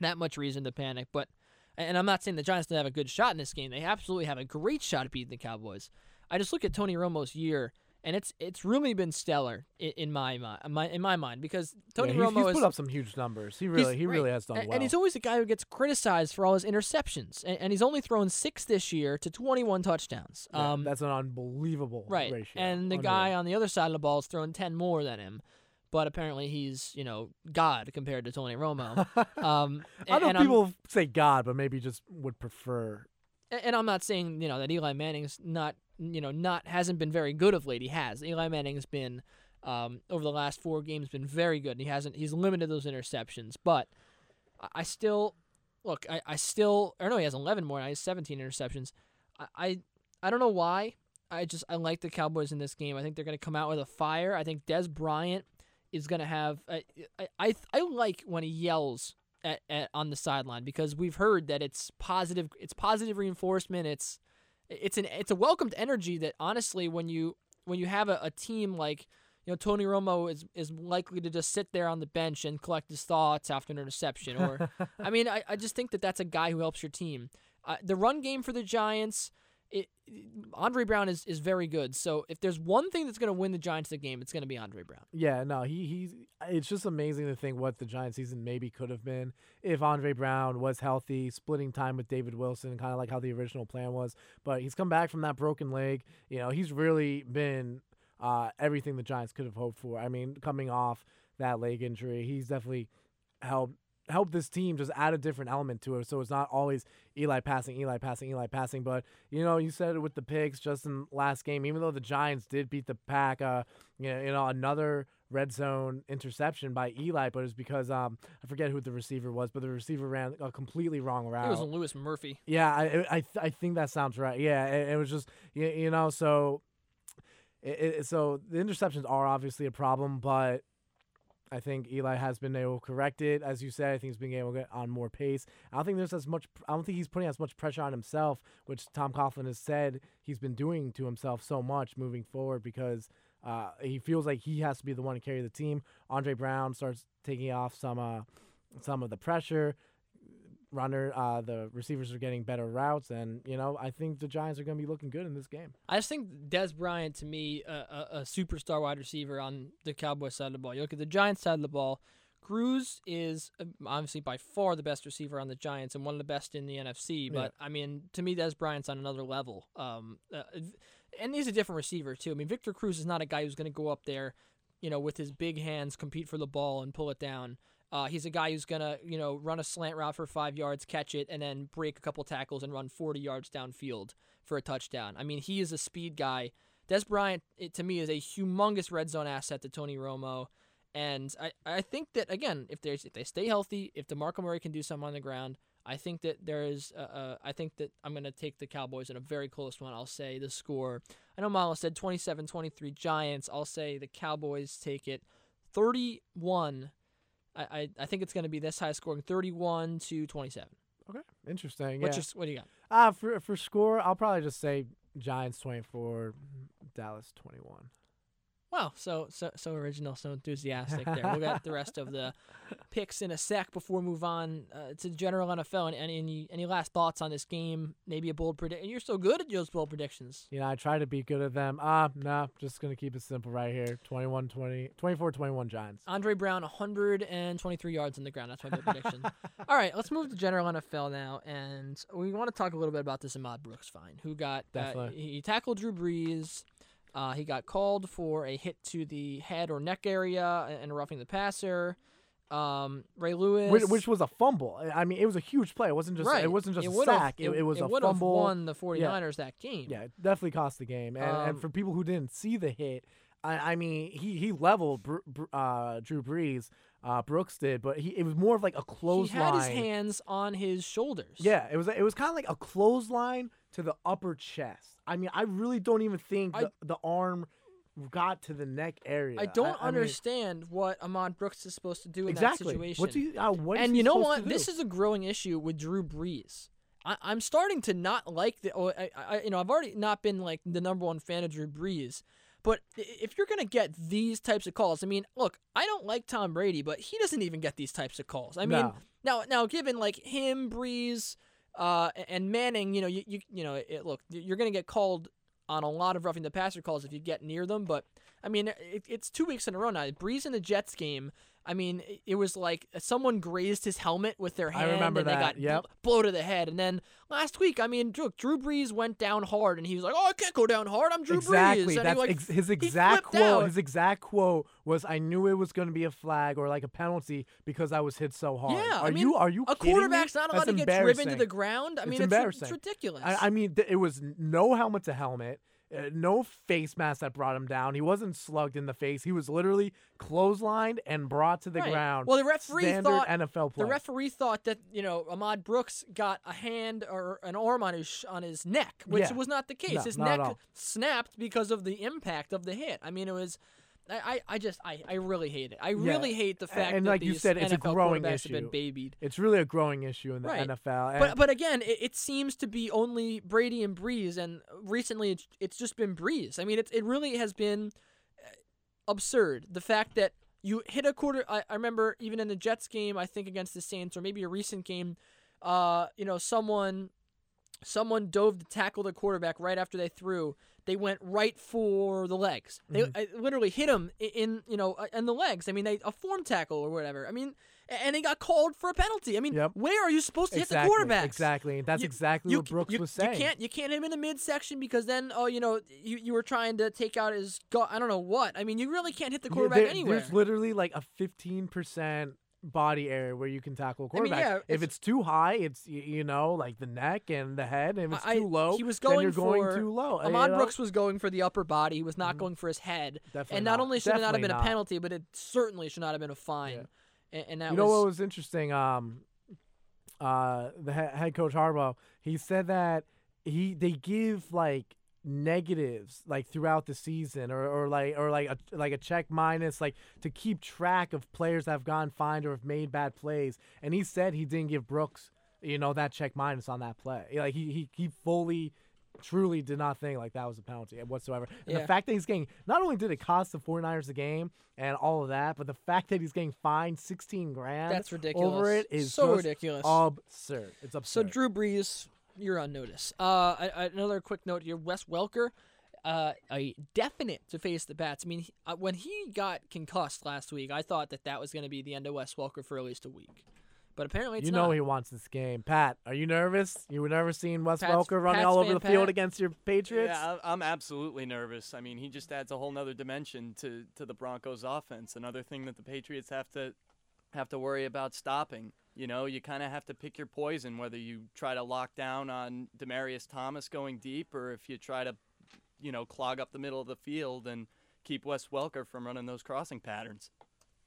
that much reason to panic. But and I'm not saying the Giants don't have a good shot in this game. They absolutely have a great shot at beating the Cowboys. I just look at Tony Romo's year, and it's it's really been stellar in, in my, mi- my in my mind because Tony yeah, he's, Romo he's is put up some huge numbers. He really, he right. really has done and, well. and he's always the guy who gets criticized for all his interceptions, and, and he's only thrown six this year to 21 touchdowns. Yeah, Um, that's an unbelievable right, ratio. and the Unreal. guy on the other side of the ball is throwing 10 more than him. But apparently he's, you know, God compared to Tony Romo. Um, I know and I'm- people say God, but maybe just would prefer. And I'm not saying you know that Eli Manning's not you know not hasn't been very good of late. He has. Eli Manning's been um, over the last four games been very good. And he hasn't. He's limited those interceptions, but I, I still look. I, I still. Or no, he has 11 more. He has 17 interceptions. I, I I don't know why. I just I like the Cowboys in this game. I think they're going to come out with a fire. I think Dez Bryant is going to have. I, I I I like when he yells at, at, on the sideline because we've heard that it's positive. It's positive reinforcement. It's it's an it's a welcomed energy that honestly when you when you have a, a team like you know Tony Romo is is likely to just sit there on the bench and collect his thoughts after an interception or I mean I, I just think that that's a guy who helps your team. Uh, the run game for the Giants. It, Andre Brown is, is very good. So if there's one thing that's going to win the Giants the game, it's going to be Andre Brown. Yeah, no, he he's. It's just amazing to think what the Giants season maybe could have been if Andre Brown was healthy, splitting time with David Wilson, kind of like how the original plan was. But he's come back from that broken leg. You know, he's really been uh, everything the Giants could have hoped for. I mean, coming off that leg injury, he's definitely helped help this team just add a different element to it. So it's not always Eli passing, Eli passing, Eli passing. But you know, you said it with the picks just in last game. Even though the Giants did beat the pack, uh, you know, you know another red zone interception by Eli, but it's because um I forget who the receiver was, but the receiver ran a completely wrong route. It was Louis Murphy. Yeah, I I I, I think that sounds right. Yeah, it, it was just you, you know so. It, it, so the interceptions are obviously a problem, but I think Eli has been able to correct it. As you said, I think he's been able to get on more pace. I don't think there's as much. I don't think he's putting as much pressure on himself, which Tom Coughlin has said he's been doing to himself so much moving forward because uh, he feels like he has to be the one to carry the team. Andre Brown starts taking off some uh, some of the pressure. Runner, uh, the receivers are getting better routes, and you know I think the Giants are going to be looking good in this game. I just think Dez Bryant to me a, a, a superstar wide receiver on the Cowboys side of the ball. You look at the Giants side of the ball. Cruz is uh, obviously by far the best receiver on the Giants and one of the best in the NFC. But I mean, to me, Dez Bryant's on another level. Um, uh, and he's a different receiver too. I mean, Victor Cruz is not a guy who's going to go up there, you know, with his big hands, compete for the ball and pull it down. Uh, he's a guy who's gonna, you know, run a slant route for five yards, catch it, and then break a couple tackles and run 40 yards downfield for a touchdown. I mean, he is a speed guy. Dez Bryant, it, to me, is a humongous red zone asset to Tony Romo, and I, I think that again, if there's if they stay healthy, if DeMarco Murray can do something on the ground, I think that there is. Uh, I think that I'm gonna take the Cowboys in a very close one. I'll say the score. I know Milo said 27-23 Giants. I'll say the Cowboys take it 31- I, I, I think it's going to be this high scoring 31 to 27. Okay, interesting. What's yeah. your, what do you got? Uh, for for score, I'll probably just say Giants 24, Dallas 21. Wow, so so so original, so enthusiastic there. We'll get the rest of the picks in a sec before we move on uh, to the general NFL. And any, any any last thoughts on this game? Maybe a bold prediction. You're so good at those bold predictions. You know, I try to be good at them. Ah, uh, nah, just going to keep it simple right here. 21 20, 24 21 Giants. Andre Brown, 123 yards on the ground. That's my bold prediction. All right, let's move to general NFL now, and we want to talk a little bit about this Ahmad Brooks fine, who got uh, he tackled Drew Brees. Uh, he got called for a hit to the head or neck area and roughing the passer. Um, Ray Lewis, Which, which was a fumble. I- mean, it was a huge play. It wasn't just right. it wasn't just it a sack. It, it was a would've fumble. won the 49ers that game. Yeah, it definitely cost the game. And, Um, and for people who didn't see the hit, I, I mean, he he leveled uh, Drew Brees. Uh, Brooks did, but he it was more of like a clothesline. he had his hands on his shoulders. Yeah, it was it was kind of like a clothesline to the upper chest. I mean, I really don't even think I- the, the arm got to the neck area. I don't I mean, understand what Ahmad Brooks is supposed to do in exactly. that situation. What's he? Uh, what is and you know what? This is a growing issue with Drew Brees. I, I'm starting to not like the. Oh, I, I, you know, I've already not been like the number one fan of Drew Brees, but if you're gonna get these types of calls, I mean, look, I don't like Tom Brady, but he doesn't even get these types of calls. I mean, No. now, now, given like him, Brees, uh, and Manning, you know, you you, you know, it, look, you're gonna get called on a lot of roughing the passer calls if you get near them. But I mean, it, it's two weeks in a row now. Brees in the Jets game. I mean, it- was like uh, someone grazed his helmet with their I hand, remember and they got yep. bl- blow to the head. And then last week, I mean, Drew, Drew Brees went down hard, and he was like, "Oh, I can't go down hard. I'm Drew exactly. Brees." And That's like, ex- his exact quote. out. His exact quote was, "I knew it was going to be a flag or like a penalty because I was hit so hard." Yeah, are I mean, you are you a kidding me? quarterback's not allowed That's to get driven to the ground. I mean, it's, embarrassing. it's ridiculous. I, I mean, th- it was no helmet to helmet, uh, no face mask that brought him down. He wasn't slugged in the face. He was literally clotheslined and brought to the Right. ground. Well, the referee Standard thought NFL play. the referee thought that you know Ahmad Brooks got a hand or an arm on his on his neck, which Yeah. was not the case. No, his neck snapped because of the impact of the hit. I mean, it was. I, I I just I, I really hate it. I really hate the fact and that like you said, it's a NFL growing quarterbacks issue. have been babied. It's really a growing issue in the Right. NFL. But but again, it, it seems to be only Brady and Brees, and recently it's it's just been Brees. I mean, it it really has been uh, absurd. The fact that you hit a quarter. I, I remember even in the Jets game, I think against the Saints, or maybe a recent game, uh, you know, someone someone dove to tackle the quarterback right after they threw. They went right for the legs. They Mm-hmm. Literally hit him in you know uh, in the legs. I mean, they a form tackle or whatever. I mean, and they got called for a penalty. I mean, Yep. where are you supposed to hit the quarterback? Exactly. That's You- exactly you, what Brooks you, was saying. You can't you can't hit him in the midsection because then oh you know you, you were trying to take out his gut. I don't know what. I mean you really can't hit the Yeah, quarterback there- anywhere. There's literally like a 15% body area where you can tackle a I mean, quarterback. yeah, if it's- it's too high, it's you know like the neck and the head. If it's I- too low, he was then going you're going too low. uh, you know? Brooks was going for the upper body. He was not going for his head. Definitely and not, not. only should it not have been a penalty, but it certainly should not have been a fine. And, and that you know what was interesting? Um, uh, the he- head coach Harbaugh, he said that he they give like negatives like throughout the season or, or like or like a like a check minus like to keep track of players that have gone fined or have made bad plays and he said he didn't give Brooks you know that check minus on that play like he he, he fully truly did not think like that was a penalty whatsoever and Yeah. the fact that he's getting not only did it cost the 49ers the game and all of that but the fact that he's getting fined 16 grand That's ridiculous. over it is So ridiculous. absurd it's absurd So Drew Brees, you're on notice. Uh, I, I- another quick note here: Wes Welker, uh, a definite to face the bats. I mean, he, uh, when he got concussed last week, I thought that that was going to be the end of Wes Welker for at least a week. But apparently, it's you know not. he wants this game. Pat, are you nervous? You were never seeing Wes Pat's- Welker running Pat's all over fan the field against your Patriots? Yeah, I- I'm absolutely nervous. I mean, he just adds a whole nother dimension to, to the Broncos' offense. Another thing that the Patriots have to have to worry about stopping. You know, you kind of have to pick your poison whether you try to lock down on Demaryius Thomas going deep or if you try to, you know, clog up the middle of the field and keep Wes Welker from running those crossing patterns.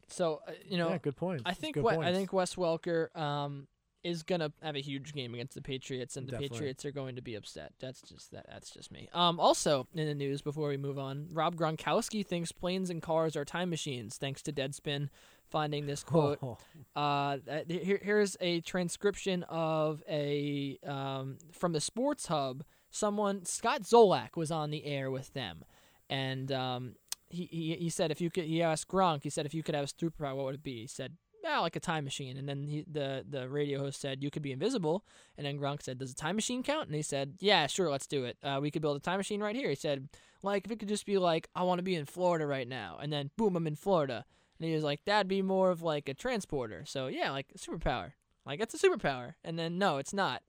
So uh, you know, Yeah, good point. I think good what I think Wes Welker um, is gonna have a huge game against the Patriots, and the Definitely. Patriots are going to be upset. That's just that. That's just me. Um, also in the news before we move on, Rob Gronkowski thinks planes and cars are time machines, thanks to Deadspin finding this quote. Oh, Uh, uh, here, here's a transcription of a um, from the Sports Hub. Someone Scott Zolak was on the air with them, and um, he, he he said if you could he asked Gronk he said if you could have a superpower what would it be? He said yeah like a time machine, and then he, the the radio host said you could be invisible, and then Gronk said does a time machine count? And he said yeah sure let's do it. Uh, we could build a time machine right here. He said like if it could just be like I want to be in Florida right now, and then boom I'm in Florida. And he was like, that'd be more of like a transporter. So yeah, like a superpower. Like it's a superpower. And then no, it's not.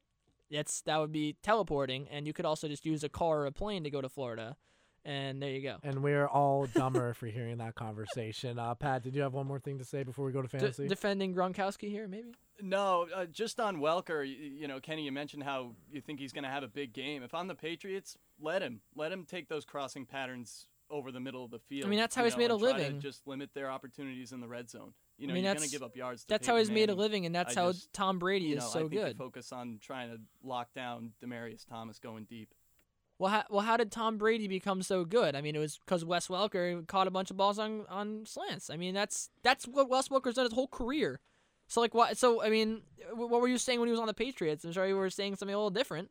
It's that would be teleporting, and you could also just use a car or a plane to go to Florida. And there you go. and we're all dumber for hearing that conversation. Uh, Pat, did you have one more thing to say before we go to D- fantasy? defending Gronkowski here, maybe. No, uh, just on Welker, you, you know, Kenny, you mentioned how you think he's going to have a big game. If I'm the Patriots, let him. Let him take those crossing patterns over the middle of the field. I mean, that's how he's know, made a and try to living. Just limit their opportunities in the red zone. You know, I mean, you're that's going to give up yards. To that's how Peyton he's made a living, and that's I how just- Tom Brady you is know, I so think good. focus on trying to lock down Demaryius Thomas going deep. Well, how, well, how did Tom Brady become so good? I mean, it was because Wes Welker caught a bunch of balls on, on slants. I mean, that's that's what Wes Welker's done his whole career. So like, what? So I mean, what were you saying when he was on the Patriots? I'm sure you were saying something a little different.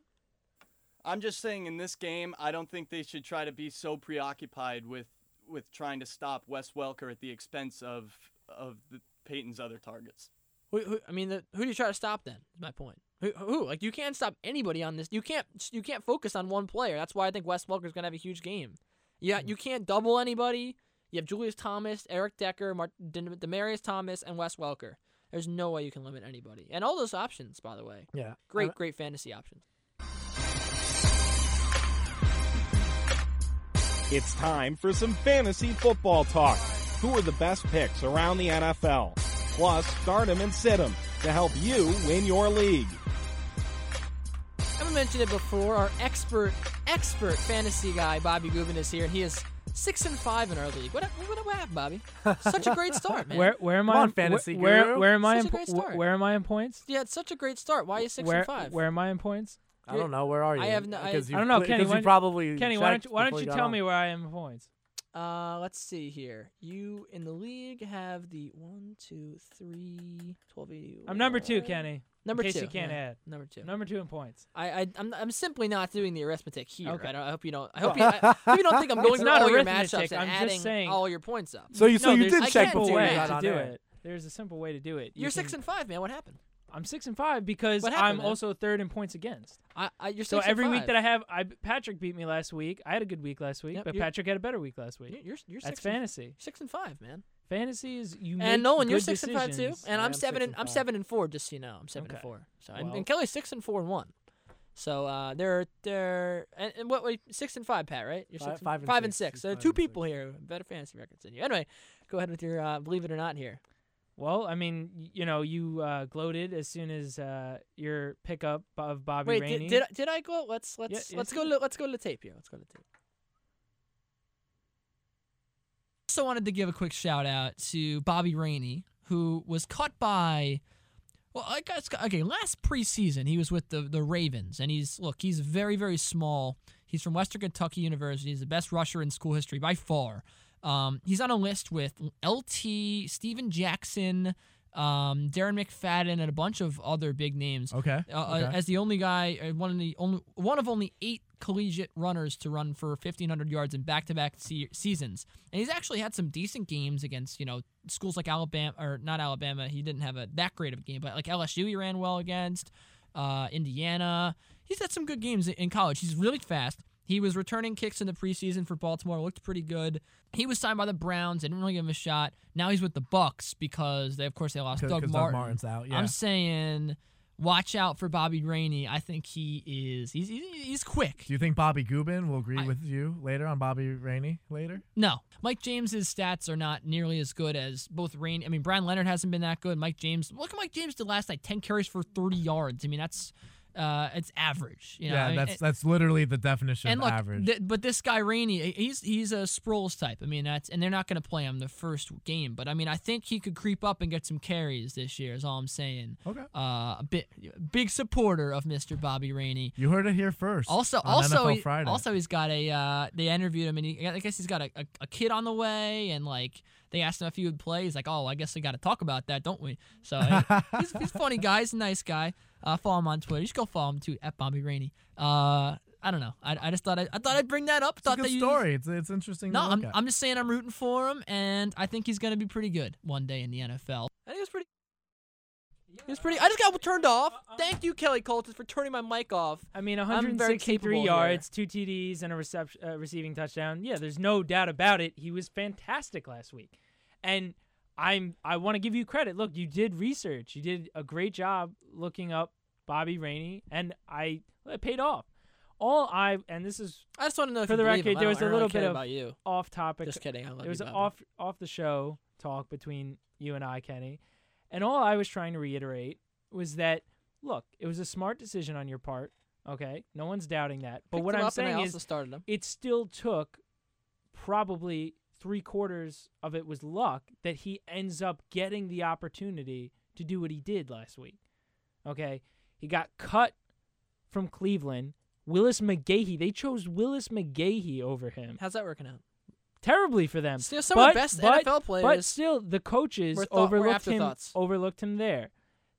I'm just saying in this game, I don't think they should try to be so preoccupied with with trying to stop Wes Welker at the expense of of the, Peyton's other targets. Who, who, I mean, the, who do you try to stop then? Is my point. Who, who? Like you can't stop anybody on this. You can't you can't focus on one player. That's why I think Wes Welker's gonna have a huge game. Yeah, mm-hmm. you can't double anybody. You have Julius Thomas, Eric Decker, Mar- Dem- Demaryius Thomas, and Wes Welker. There's no way you can limit anybody. And all those options, by the way, Yeah. great, uh, great fantasy options. It's time for some fantasy football talk. Who are the best picks around the NFL? Plus, start 'em and sit 'em to help you win your league. I mentioned it before. Our expert, expert fantasy guy, Bobby Gubin, is here, and he is six and five in our league. What, what, what happened, Bobby? Such a great start, man. Where where am Come I? on, in- fantasy where guru. where am I Such in a great start. where am I in points? You had such a great start. Why are you six where and five? where am I in points? I don't know. Where are you? I have no- I- I you I don't know, pla- Kenny. 'cause Why you probably Kenny, why don't you, why don't before you tell on. me where I am in points? Uh, let's see here. You in the league have the one, two, three, 1280. I'm number two, Kenny. Number in case two. you can't yeah, add. Number two. Number two in points. I, I, I'm, I'm simply not doing the arithmetic here. Okay. I, don't, I hope you don't. I hope you, I, hope you don't think I'm going It's through all your matchups and I'm just adding saying- all your points up. So you so no, you there's did a check simple before way to do air. it. There's a simple way to do it. You You're can- six and five, man. What happened? I'm six and five because happened, I'm man? also third in points against. I, I you're six So and every week that I have, I Patrick beat me last week. I had a good week last week, Yep, but Patrick had a better week last week. You're, you're, you're That's fantasy. six and five, man. Fantasy is you And Nolan, you're six and five too, and I I'm seven and and I'm seven and four. Just so you know, I'm seven and four. So and, Well- and Kelly's six and four and one. So uh, they're they're and, and what wait six and five, Pat, right? You're six five and five and six. So five two and six. people here, better fantasy records than you. Anyway, go ahead with your uh, believe it or not here. Well, I mean, you know, you uh, gloated as soon as uh, your pickup of Bobby Wait, Rainey. did, did I- did I go? Let's let's yes, let's go did. to, let's go to the tape here. Let's go to the tape. Also wanted to give a quick shout out to Bobby Rainey, who was cut by. Well, I guess okay. Last preseason, he was with the the Ravens, and he's look, he's very very small. He's from Western Kentucky University. He's the best rusher in school history by far. Um, he's on a list with LT, Steven Jackson, um, Darren McFadden, and a bunch of other big names Okay. uh, uh, okay. as the only guy, uh, one of the only one of only eight collegiate runners to run for 1500 yards in back-to-back se- seasons. And he's actually had some decent games against, you know, schools like Alabama or not Alabama. He didn't have a that great of a game, but like LSU he ran well against, uh, Indiana. He's had some good games in- college. He's really fast. He was returning kicks in the preseason for Baltimore. Looked pretty good. He was signed by the Browns. They didn't really give him a shot. Now he's with the Bucs because they, of course, they lost Doug Martin. Doug Martin's out. Yeah. I'm saying, watch out for Bobby Rainey. I think he is. He's he's, he's quick. Do you think Bobby Gubin will agree I- with you later on Bobby Rainey later? No, Mike James's stats are not nearly as good as both Rainey. I mean, Brian Leonard hasn't been that good. Mike James, look at Mike James did last night, ten carries for 30 yards. I mean, that's uh, it's average. You know? yeah, I mean, that's it- that's literally the definition and of look, average. th- but this guy Rainey, he's he's a Sproles type. I mean, that's and they're not going to play him the first game, but I mean, I think he could creep up and get some carries this year. Is all I'm saying. okay. Uh, a bit big supporter of Mr. Bobby Rainey. You heard it here first. Also, also, he, also, he's got a. Uh, they interviewed him, and he, I guess he's got a, a, a kid on the way, and like they asked him if he would play. He's like, "Oh, I guess we got to talk about that, don't we?" So he's, he's a funny guy. He's a nice guy. Uh, follow him on Twitter. You should go follow him too at Bobby Rainey. Uh, I don't know. I, I just thought I, I thought I'd bring that up. it's a thought good that you. story. It's it's interesting. No, to look I'm, at. I'm just saying I'm rooting for him, and I think he's gonna be pretty good one day in the NFL. I think it was pretty. It was pretty. I just got turned off. Thank you, Kelly Colton, for turning my mic off. I mean, I'm 163 capable here. yards, two TDs, and a reception, uh, receiving touchdown. Yeah, there's no doubt about it. He was fantastic last week, and I'm I want to give you credit. Look, you did research. You did a great job looking up Bobby Rainey, and I it paid off. All I and this is I just want to know For the record, there was a little really bit of you. off topic. Just kidding. I love It was off off the show talk between you and I, Kenny, and all I was trying to reiterate was that look, it was a smart decision on your part. Okay, no one's doubting that. But Picked what I'm up and I saying is, it still took probably three quarters of it was luck that he ends up getting the opportunity to do what he did last week. Okay, he got cut from Cleveland. Willis McGahee, they chose Willis McGahee over him. How's that working out? Terribly for them. Still, some but, of the best but, NFL players. but still, the coaches thought- overlooked him. Overlooked him there.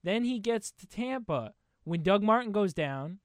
Then he gets to Tampa. When Doug Martin goes down,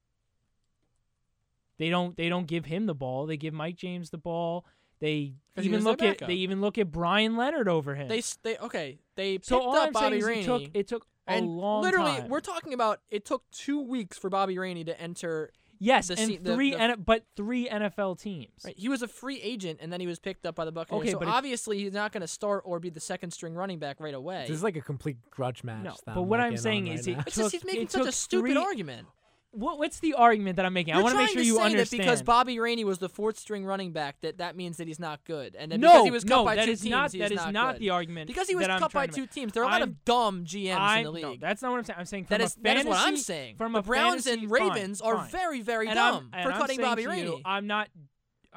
they don't they don't give him the ball. They give Mike James the ball. They 'Cause he even look at backup. they even look at Brian Leonard over him. they they okay. They picked so all up I'm Bobby saying Rainey. it took it took a and long literally, time. we're talking about it took two weeks for Bobby Rainey to enter. yes, the and se- the- three, the- N- but three NFL teams. Right, he was a free agent, and then he was picked up by the Buccaneers. Okay, so but it- obviously, he's not going to start or be the second string running back right away. This is like a complete grudge match. No, that but what I'm saying on is right it now. it's just he's making it such a stupid three- argument. What, what's the argument that I'm making? You're I want to make sure to you say understand. that because Bobby Rainey was the fourth string running back, that that means that he's not good, and that no, because he was cut no, by that two is teams, not that is not, not the argument. because he was cut by two teams. There are a lot I'm- of dumb GMs I'm, in the league. No, that's not what I'm saying. I'm saying That from is a that is what I'm saying. From the Browns fantasy, and fine, Ravens are fine. very very And dumb for cutting Bobby Rainey. I'm not.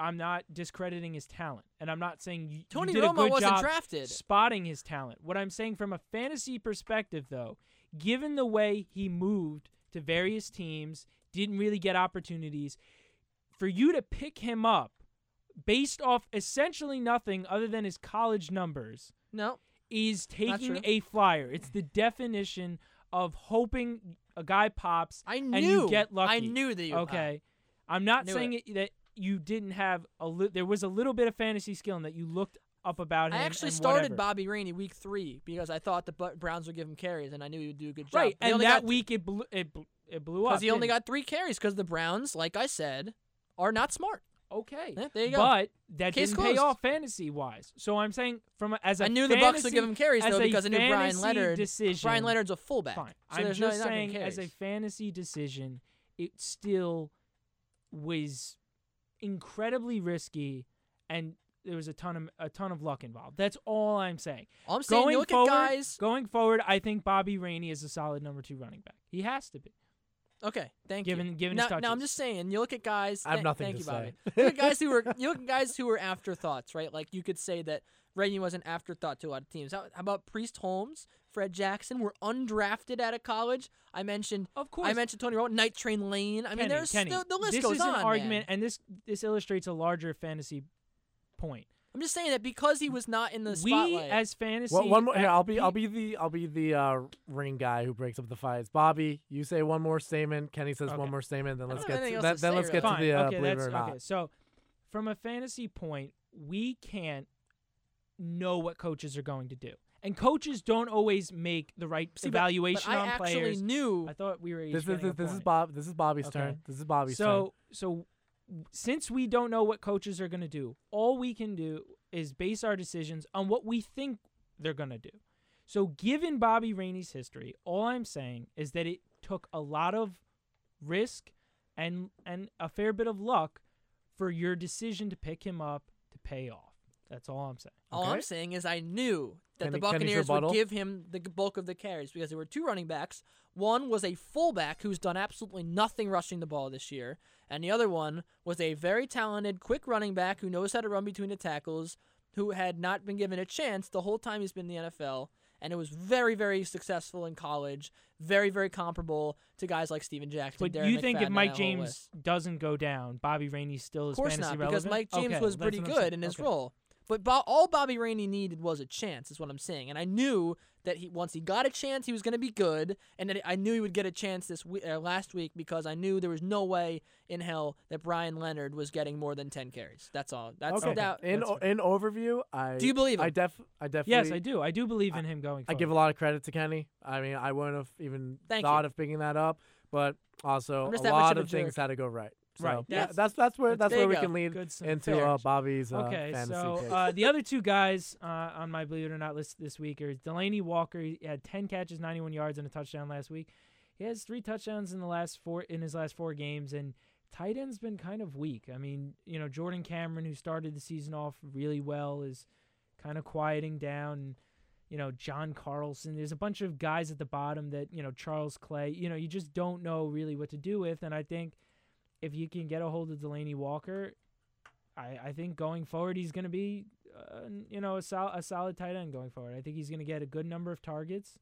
I'm not discrediting his talent, and I'm not saying you, Tony you did a Romo good wasn't job drafted. spotting his talent. What I'm saying from a fantasy perspective, though, given the way he moved to various teams, didn't really get opportunities, for you to pick him up based off essentially nothing other than his college numbers no, is taking a flyer. It's the definition of hoping a guy pops I and knew. you get lucky. I knew that you. Okay, I'm not saying it. that you didn't have a li- there was a little bit of fantasy skill and that you looked up about him. I actually started whatever. Bobby Rainey week three because I thought the Browns would give him carries, and I knew he would do a good job. right, and that got week it blew it, bl- it blew up because he only got three carries because the Browns, like I said, are not smart. okay. Yeah, there you go. But that Case didn't pay off fantasy wise. So I'm saying from a, as a I knew the Bucs would give him carries though because I knew Brian Leonard. Decision, Brian Leonard's a fullback. Fine. So I'm just no, saying, as a fantasy decision, it still was incredibly risky, and there was a ton of a ton of luck involved. That's all I'm saying. All I'm saying, going you look forward, at guys. going forward, I think Bobby Rainey is a solid number two running back. He has to be. Okay, thank Given- you. given now, now I'm just saying, you look at guys. I have th- nothing thank to you, say. Bobby. you look at guys who were you look at guys who were afterthoughts, right? Like you could say that Rainey was an afterthought to a lot of teams. How, how about Priest Holmes, Fred Jackson were undrafted out of college? I mentioned. Of course. I mentioned Tony Romo, Night Train Lane. I mean, Kenny, there's Kenny, the, the list this goes is on. an argument, man. and this this illustrates a larger fantasy point. I'm just saying that because he was not in the We spotlight. as fantasy, Well, one more. Here, I'll be. I'll be the. I'll be the uh, ring guy who breaks up the fights. Bobby, you say one more statement. Kenny says Okay. one more statement. Then let's get. To, else then to then let's get Fine. to the uh, okay, believe it or not. okay. So, from a fantasy point, we can't know what coaches are going to do, and coaches don't always make the right See, but- evaluation but I on actually players. knew. I thought we were. This is this, this is. Bob. This is Bobby's Okay. turn. This is Bobby's turn. So so since we don't know what coaches are going to do, all we can do is base our decisions on what we think they're going to do. So given Bobby Rainey's history, all I'm saying is that it took a lot of risk and and a fair bit of luck for your decision to pick him up to pay off. That's all I'm saying. All Okay. I'm saying is I knew that Kenny- the Buccaneers would give him the bulk of the carries because there were two running backs. One was a fullback who's done absolutely nothing rushing the ball this year, and the other one was a very talented, quick running back who knows how to run between the tackles, who had not been given a chance the whole time he's been in the NFL, and it was very, very successful in college, very, very comparable to guys like Steven Jackson. But Darren you think McFadden, if Mike James doesn't go down, Bobby Rainey still Of is course fantasy not, because relevant? Mike James Okay, was pretty good in his Okay. role. But Bo- all Bobby Rainey needed was a chance, is what I'm saying. And I knew that he once he got a chance, he was going to be good, and that I knew he would get a chance this week, uh, last week because I knew there was no way in hell that Brian Leonard was getting more than 10 carries. That's all. That's okay. that. in that's o- in overview, I Do you believe I def. I definitely. Yes, I do. I do believe in him going I give a lot of credit to Kenny. I mean, I wouldn't have even Thank thought you. of picking that up, but also a just that much lot of of things had to go right. So, Right. Yeah, That's- that's that's where that's- that's where we you can lead Good into uh, Bobby's uh, okay, fantasy so uh, the other two guys uh, on my Believe It or Not list this week are Delanie Walker. He had 10 catches, 91 yards, and a touchdown last week. He has three touchdowns in the last four in his last four games, and tight end's been kind of weak. I mean, you know, Jordan Cameron, who started the season off really well, is kind of quieting down. You know, John Carlson. There's a bunch of guys at the bottom that you know, Charles Clay. You know, you just don't know really what to do with, and I think if you can get a hold of Delanie Walker, I, I think going forward he's going to be, uh, you know, a, sol- a solid tight end going forward. I think he's going to get a good number of targets,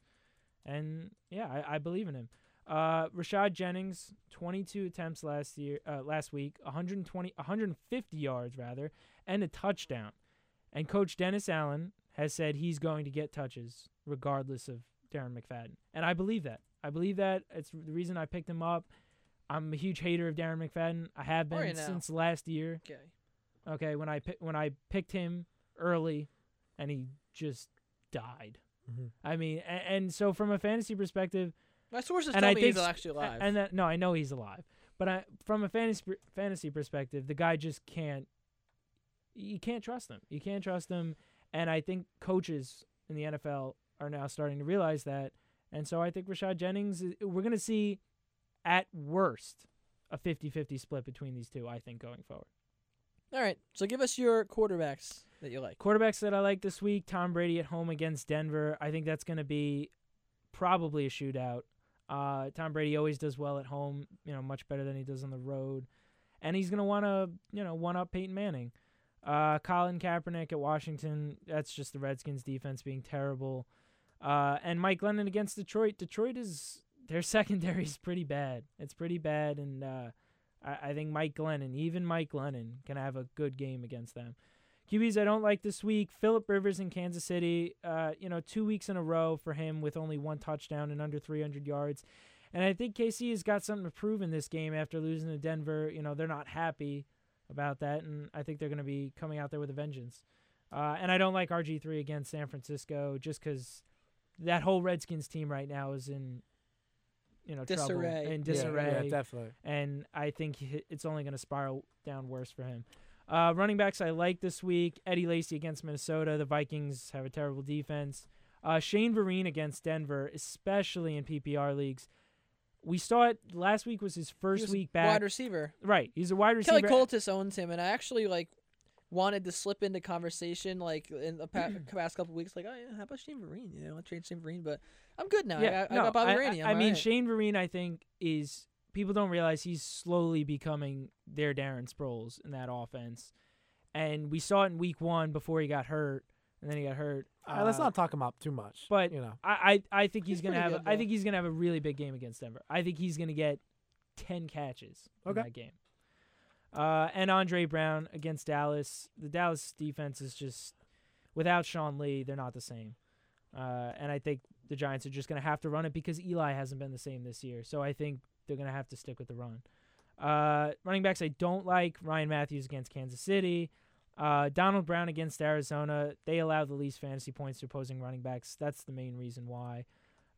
and yeah, I, I believe in him. Uh, Rashad Jennings, 22 attempts last year, uh, last week, 120, 150 yards rather, and a touchdown. And Coach Dennis Allen has said he's going to get touches regardless of Darren McFadden, and I believe that. I believe that. It's the reason I picked him up. I'm a huge hater of Darren McFadden. I have been you since last year. Okay. Okay, when I when I picked him early, and he just died. Mhm. I mean, and, and so from a fantasy perspective, My sources and tell I me think he's actually alive. And that, no, I know he's alive. But I, from a fantasy fantasy perspective, the guy just can't. You can't trust him. You can't trust him, and I think coaches in the NFL are now starting to realize that. And so I think Rashad Jennings, we're going to see, at worst, a 50-50 split between these two. I think going forward. All right, so give us your quarterbacks that you like. Quarterbacks that I like this week: Tom Brady at home against Denver. I think that's going to be probably a shootout. Uh, Tom Brady always does well at home, you know, much better than he does on the road, and he's going to want to, you know, one up Peyton Manning. Uh, Colin Kaepernick at Washington. That's just the Redskins defense being terrible. Uh, and Mike Glennon against Detroit. Detroit is their secondary is pretty bad. It's pretty bad, and uh, I, I think Mike Glennon, even Mike Glennon, can have a good game against them. QBs I don't like this week. Philip Rivers in Kansas City. Uh, you know, two weeks in a row for him with only one touchdown and under 300 yards. And I think KC has got something to prove in this game after losing to Denver. You know, they're not happy about that, and I think they're going to be coming out there with a vengeance. Uh, and I don't like RG3 against San Francisco just because that whole Redskins team right now is in, you know, trouble Disarray. in Yeah, disarray Yeah, definitely. and I think it's only going to spiral down worse for him. Uh, running backs I like this week: Eddie Lacy against Minnesota. The Vikings have a terrible defense. Uh, Shane Vereen against Denver, especially in PPR leagues. We saw it last week was his He first was week back. wide receiver. right, he's a wide receiver. Kelly Coltis owns him, and I actually like wanted to slip into conversation like in the pa- past couple weeks, like, oh yeah, how about Shane Vereen? You know, let's trade Shane Vereen, but I'm good now. yeah, I, no, I got Bobby I, Rainey. I, I'm mean, alright. Shane Vereen, I think is people don't realize he's slowly becoming their Darren Sproles in that offense, and we saw it in week one before he got hurt, and then he got hurt. All right, let's Uh, not talk him up too much. But you know, I, I, I think he's, He's gonna have. good, a, I think he's gonna have a really big game against Denver. I think he's gonna get ten catches Okay. in that game. Uh, and Andre Brown against Dallas. The Dallas defense is just without Sean Lee, they're not the same. Uh, and I think the Giants are just gonna have to run it because Eli hasn't been the same this year. So I think they're gonna have to stick with the run. Uh, running backs I don't like Ryan Mathews against Kansas City. Uh, Donald Brown against Arizona. They allow the least fantasy points to opposing running backs. That's the main reason why.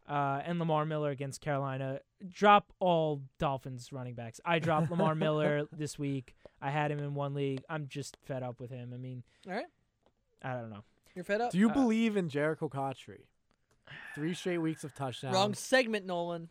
Uh, and Lamar Miller against Carolina. Drop all Dolphins running backs. I dropped Lamar Miller this week. I had him in one league. I'm just fed up with him. I mean, All right, I don't know. you're fed up. do you uh, believe in Jericho Cotchery? Three straight weeks of touchdowns. Wrong segment, Nolan.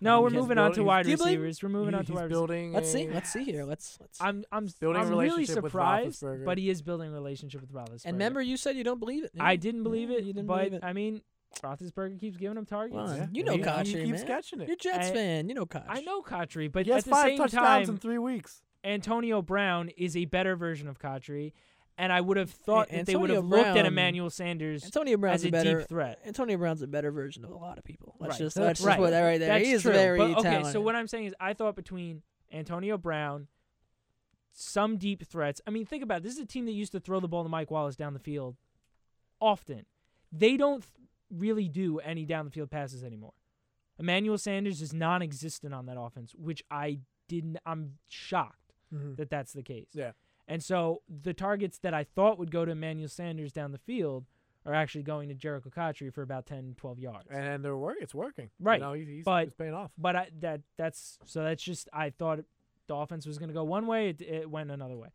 No, we're He's moving on to building- wide Do you believe- receivers. We're moving He- on to he's wide receivers. building. Let's see. Let's see here. Let's let's. I'm I'm Building a I'm really relationship with surprised, Roethlisberger. but he is building a relationship with Roethlisberger. and remember, you said you don't believe it. I didn't believe Yeah, it, You didn't but believe it. I mean, Roethlisberger keeps giving him targets. Well, Yeah, you know he, Kotch, he keeps man. catching it. You're Jets I- fan. You know Koch. I know Cotchery, but he has at the five same touchdowns time, in three weeks. Antonio Brown is a better version of Cotchery, and I would have thought that they would Antonio have looked at Emmanuel Sanders Antonio Brown's as a a better. deep threat. Antonio Brown's a better version of a lot of people. Let's Right. just let's right. just put that right there. That's he is true. very but, okay, talented. so what I'm saying is, I thought between Antonio Brown, some deep threats. I mean, think about it. this is a team that used to throw the ball to Mike Wallace down the field often. They don't th- really do any down the field passes anymore. Emmanuel Sanders is non-existent on that offense, which I didn't. I'm shocked Mhm. that that's the case. Yeah. And so the targets that I thought would go to Emmanuel Sanders down the field are actually going to Jericho Cotchery for about 10, 12 yards. And they're work. It's working. Right, You know, he- he's, but- it's paying off. But I, that that's so that's just I thought the offense was going to go one way, it, it went another way.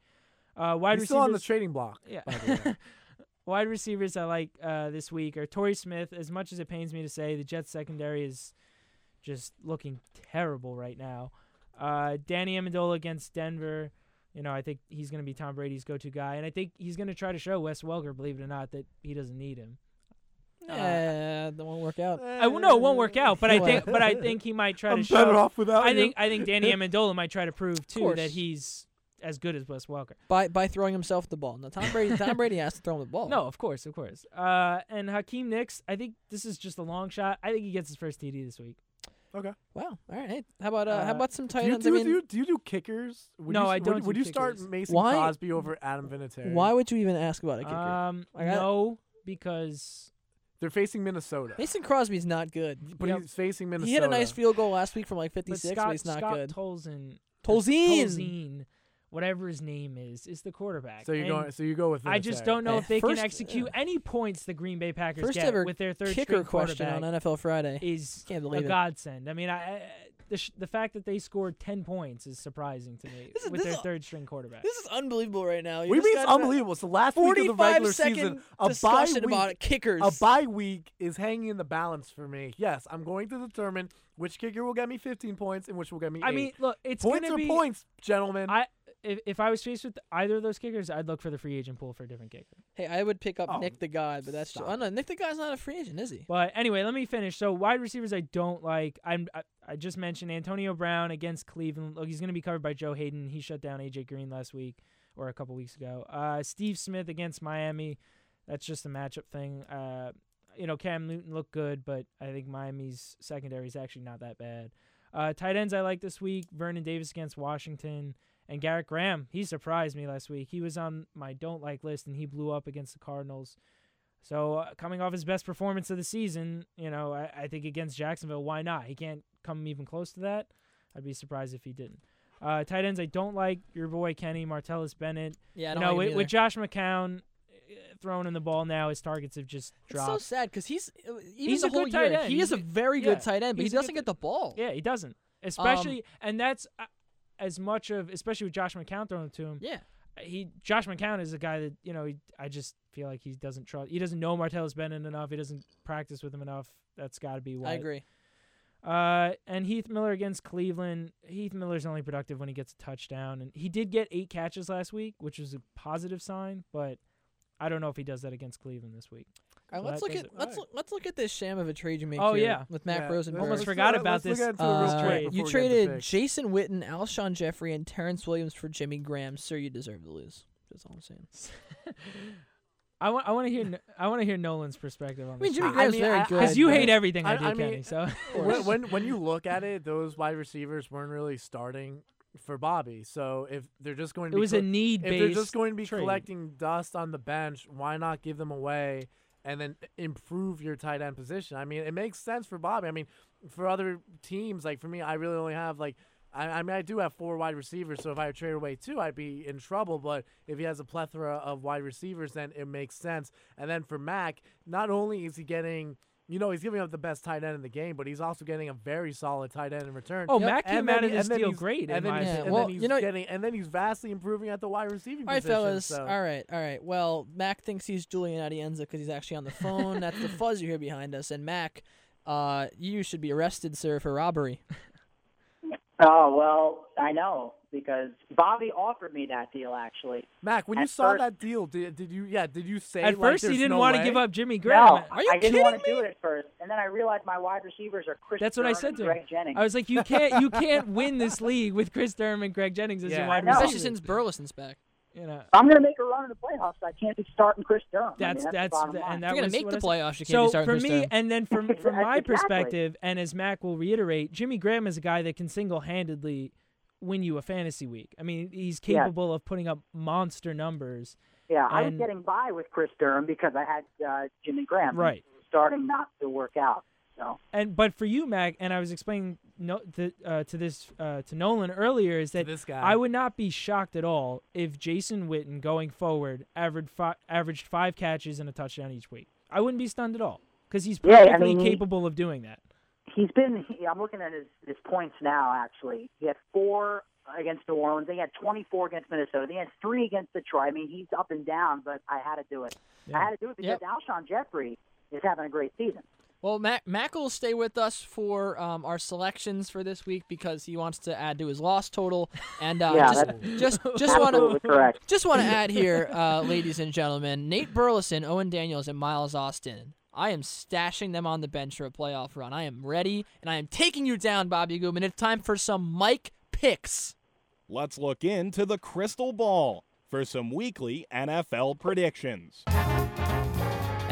Uh, wide He's receivers still on the trading block. Yeah. by the way. wide receivers I like uh, this week are Torrey Smith. As much as it pains me to say, the Jets secondary is just looking terrible right now. Uh, Danny Amendola against Denver. You know, I think he's going to be Tom Brady's go-to guy, and I think he's going to try to show Wes Welker, believe it or not, that he doesn't need him. yeah, that won't work out. I well, no, it won't work out, but I think, but I think he might try I'm to better show. off without I you. think I think Danny Amendola might try to prove too that he's as good as Wes Welker. By by throwing himself the ball. Now Tom Brady Tom Brady has to throw him the ball. No, of course, of course. Uh, and Hakeem Nicks, I think this is just a long shot. I think he gets his first TD this week. okay. Wow. All right. Hey, how about uh, how Uh, about some tight Do you ends? do, I mean, do, you, do you do kickers? Would No, you, I don't Would, do you start. Mason Why- Crosby over Adam Vinatieri? why would you even ask about a kicker? Um, I got- no, because They're facing Minnesota. Mason Crosby's not good. But Yep. he's facing Minnesota. He hit a nice field goal last week from like 56, but, Scott, he's not Scott good. Tolzien, Tolzien. Tolzien whatever his name is, is the quarterback. So you And go. So you go with. I just Vinatieri. don't know if they first- can execute any points the Green Bay Packers First get ever with their third kicker string question on NFL Friday. is Can't a it. godsend. I mean, I, I the sh- the fact that they scored ten points is surprising to me This is- with this their is- third string quarterback. This is unbelievable right now. You We just mean it's unbelievable. It's the last week of the regular season. A bye week. about. Kickers. A bye week is hanging in the balance for me. Yes, I'm going to determine which kicker will get me 15 points and which will get me. I eight. mean, look, it's points gonna are be points, gentlemen. I if, if I was faced with either of those kickers, I'd look for the free agent pool for a different kicker. Hey, I would pick up Oh, Nick the God, but that's. stop Oh no, Nick the God's not a free agent, is he? But anyway, let me finish. So wide receivers, I don't like. I'm I, I just mentioned Antonio Brown against Cleveland. Look, he's going to be covered by Joe Haden. He shut down AJ Green last week or a couple weeks ago. Uh, Steve Smith against Miami. That's just a matchup thing. Uh, you know, Cam Newton looked good, but I think Miami's secondary is actually not that bad. Uh, tight ends I like this week: Vernon Davis against Washington. And Garrett Graham, he surprised me last week. He was on my don't like list, and he blew up against the Cardinals. So uh, coming off his best performance of the season, you know, I, I think against Jacksonville, why not? He can't come even close to that. I'd be surprised if he didn't. Uh, tight ends, I don't like your boy Kenny Martellus Bennett. Yeah, I don't know, like with, with Josh McCown uh, throwing in the ball now, his targets have just It's so sad because he's uh, even He's a whole good tight year. end. He is He's a a- very yeah, good tight end, but he a good doesn't get the ball. yeah, he doesn't. Especially, and that's uh, as much of, especially with Josh McCown throwing it to him. Yeah. he Josh McCown is a guy that you know he, I just feel like he doesn't trust. He doesn't know Martellus Bennett enough. He doesn't practice with him enough. That's got to be why. I agree. Uh, and Heath Miller against Cleveland. Heath Miller's only productive when he gets a touchdown, and he did get eight catches last week, which was a positive sign. But I don't know if he does that against Cleveland this week. All right, let's look at let's look, let's look at this sham of a trade you make. Oh, here yeah. with Matt Yeah, Rosenberg. Almost forgot let's- about let's this. into Uh, quick you before we get to traded picks. Jason Witten, Alshon Jeffery, and Terrance Williams for Jimmy Graham. Sir, you deserve to lose. That's all I'm saying. I want I want to hear N- I want to hear Nolan's perspective on I mean, this. Jimmy I Graham's mean, very I- good. because you hate everything I, I- do, I mean, Kenny. So when, when when you look at it, those wide receivers weren't really starting for Bobby. So if they're just going to it be was col- a need if they're just going to be trade. collecting dust on the bench, why not give them away and then improve your tight end position? I mean, it makes sense for Bobby. I mean, for other teams, like for me, I really only have like. I, I mean, I do have four wide receivers, so if I trade away two, I'd be in trouble. But if he has a plethora of wide receivers, then it makes sense. And then for Mac, not only is he getting, you know, he's giving up the best tight end in the game, but he's also getting a very solid tight end in return. Oh, Yep. Mac And came then out of this deal great. and then he's, Yeah, and well, then he's you know- getting, and then he's vastly improving at the wide receiving All right, position. fellas. so- All right, all right. Well, Mac thinks he's Julian Adienza because he's actually on the phone. That's the fuzz you hear behind us. And Mac, uh, you should be arrested, sir, for robbery. Oh well, I know because Bobby offered me that deal actually. Mac, when you saw first- that deal, did, did you? Yeah, did you say At like, first, he didn't no want to give up Jimmy Graham. No, Are you I didn't kidding want to me? do it at first, and then I realized my wide receivers are Chris That's what I said and to him. Jennings. I was like, you can't, you can't win this league with Kris Durham and Greg Jennings as Yeah. your wide I know. Especially since Burleson's back. You know, I'm going to make a run in the playoffs. I can't be starting Kris Durham. I mean, that's that's, that's, the bottom the- line. and If that you're gonna make the playoffs, you can't So be starting for Chris me, Durham. and then from from my Exactly. perspective, and as Mac will reiterate, Jimmy Graham is a guy that can single handedly win you a fantasy week. I mean, he's Yeah. capable of putting up monster numbers. yeah, I was getting by with Kris Durham because I had uh, Jimmy Graham. Right. Starting not to work out. So And but for you, Mac, and I was explaining no, to, uh, to this uh, to Nolan earlier is that this guy. I would not be shocked at all if Jason Witten going forward averaged fi- averaged five catches and a touchdown each week. I wouldn't be stunned at all because he's Yeah, I perfectly mean, he- capable of doing that. He's been. He, I'm looking at his, his points now. Actually, he had four against New Orleans. He had 24 against Minnesota. He had three against Detroit. I mean, he's up and down, but I had to do it. I had to do it because Yep. Alshon Jeffery is having a great season. Well, Mac, Mac will stay with us for um, our selections for this week because he wants to add to his loss total. And uh, Yeah, just, just, just want to correct. just want to add here, uh, ladies and gentlemen, Nate Burleson, Owen Daniels, and Miles Austin. I am stashing them on the bench for a playoff run. I am ready, and I am taking you down, Bobby Goodman. It's time for some Mike picks. Let's look into the crystal ball for some weekly NFL predictions.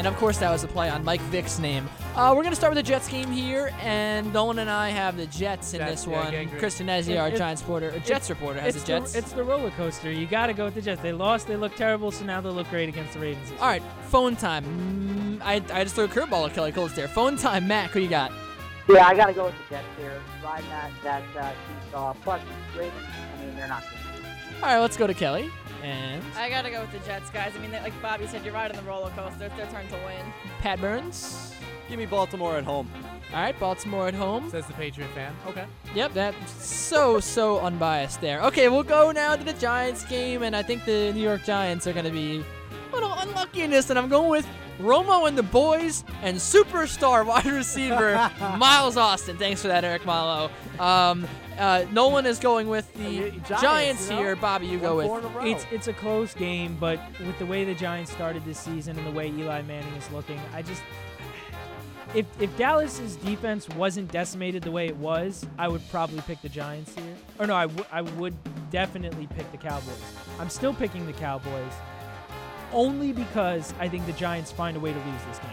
And of course, that was a play on Mike Vick's name. Uh, we're going to start with the Jets game here, and Nolan and I have the Jets in Jets, this yeah, one. gang green. Kristen Ezzi, It- our it- Giants reporter, or Jets reporter, has it's the Jets. it's the roller coaster. You got to go with the Jets. They lost. They look terrible. So now they look great against the Ravens. All right, phone time. Mm, I, I just threw a curveball at Kelly Colts there. Phone time, Matt. Who you got? Yeah, I got to go with the Jets here. Riding that that uh, seesaw. Plus, Ravens. I mean, they're not good. All right, let's go to Kelly. And I gotta go with the Jets, guys. I mean, they, like Bobby said, you're riding the roller coaster. It's their turn to win. Pat Burns. Give me Baltimore at home. All right, Baltimore at home. Says the Patriot fan. Okay. Yep, that's so so unbiased there. Okay, we'll go now to the Giants game, and I think the New York Giants are going to be a little unluckiness, and I'm going with Romo and the boys and superstar wide receiver Miles Austin. Thanks for that, Eric Malo. Um, uh, Nolan is going with the Giants, Giants, you know? here. Bobby, you go with. four in a row. It's it's a close game, but with the way the Giants started this season and the way Eli Manning is looking, I just if if Dallas's defense wasn't decimated the way it was, I would probably pick the Giants here. Or no, I would I would definitely pick the Cowboys. I'm still picking the Cowboys only because I think the Giants find a way to lose this game.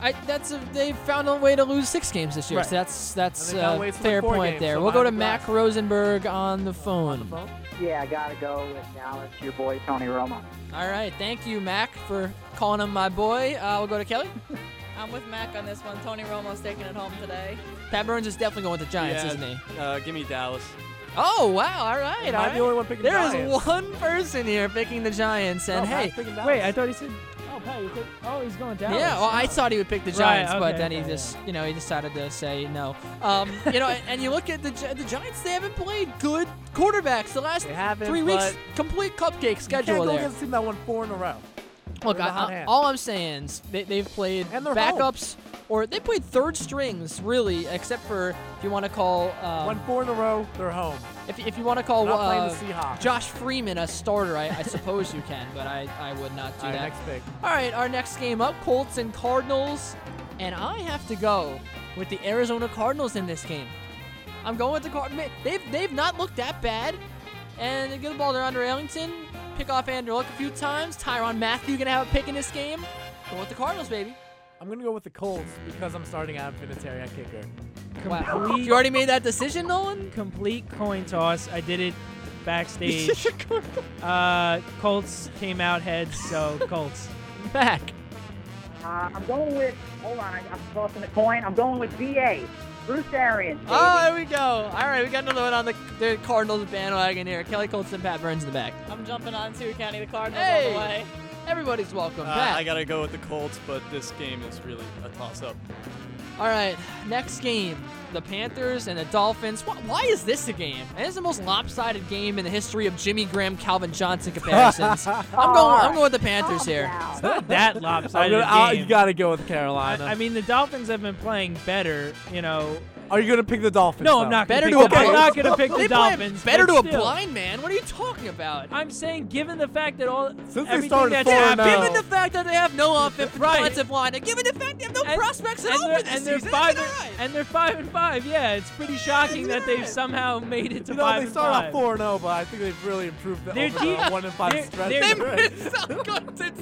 I, that's a, they've found a way to lose six games this year, Right. so that's that's And they found a ways fair point games, there. so we'll go to behind the Mac Rosenberg on the phone. Yeah, I gotta go with Dallas. Your boy Tony Romo. All right, thank you, Mac, for calling him my boy. Uh, we'll go to Kelly. I'm with Mac on this one. Tony Romo's taking it home today. Pat Burns is definitely going with the Giants, Yeah, isn't he? Uh, give me Dallas. Oh wow! All right, Am all I right. the only one picking There is Giants? one person here picking the Giants, and No, hey, Pat's picking Dallas. Wait, I thought he said Oh, Pat, you pick, oh, he's going down. yeah, well, I Oh. thought he would pick the Right, Giants, but okay, then he okay, just, you know, he decided to say no. Um, you know, and, and you look at the Gi- the Giants; they haven't played good quarterbacks the last They haven't, three weeks. but Complete cupcake You schedule can't go there. against a team that won four in a row. Look, I, all I'm saying is they, they've played they're home. backups, or they played third strings, really, except for if you want to call um, Won four in a row. They're home. if, if you want to call We're not playing uh. Josh Freeman a starter, I, I suppose you can, but I, I would not do All right, that. next pick. All right, our next game up, Colts and Cardinals, and I have to go with the Arizona Cardinals in this game. I'm going with the Cardinals. They've they've not looked that bad, and they get the ball to Andre Ellington, pick off Andrew Luck a few times. Tyrann Mathieu gonna have a pick in this game. Go with the Cardinals, baby. I'm gonna go with the Colts because I'm starting Adam Vinatieri at kicker. Wow. Complete, You already made that decision, Nolan? complete coin toss. I did it backstage. uh, Colts came out heads, so Colts. Back. Uh, I'm going with. Hold on, I- I'm tossing the coin. I'm going with VA. Bruce Arians. baby. Oh, there we go. All right, we got another one on the, the Cardinals bandwagon here. Kelly Colts and Pat Burns in the back. I'm jumping on too, County the Cardinals all the way. Everybody's welcome. Uh, Pat. I gotta go with the Colts, but this game is really a toss-up. All right, next game, the Panthers and the Dolphins. Why, why is this a game? It is the most lopsided game in the history of Jimmy Graham, Calvin Johnson comparisons. I'm going. I'm going with the Panthers here. It's not that I'm lopsided gonna, game. you gotta go with I, Carolina. I mean, the Dolphins have been playing better, you know. Are you gonna pick the Dolphins? No, though? I'm not Better gonna pick a the, I'm not gonna pick the Dolphins. better to a still. blind man. What are you talking about? I'm saying, given the fact that all Since they everything started that's 4-0. happened, oh. Given the fact that they have no offensive Right. defensive line, and given the fact they have no And- prospects at and all they're, for this and they're season, five it's and, all right. and they're five and five. Yeah, it's pretty shocking that they've somehow made it to You know, five they started off four and zero, but I think they've really improved the, Their over deep- the one and five their- stretch. They missed out Gunton.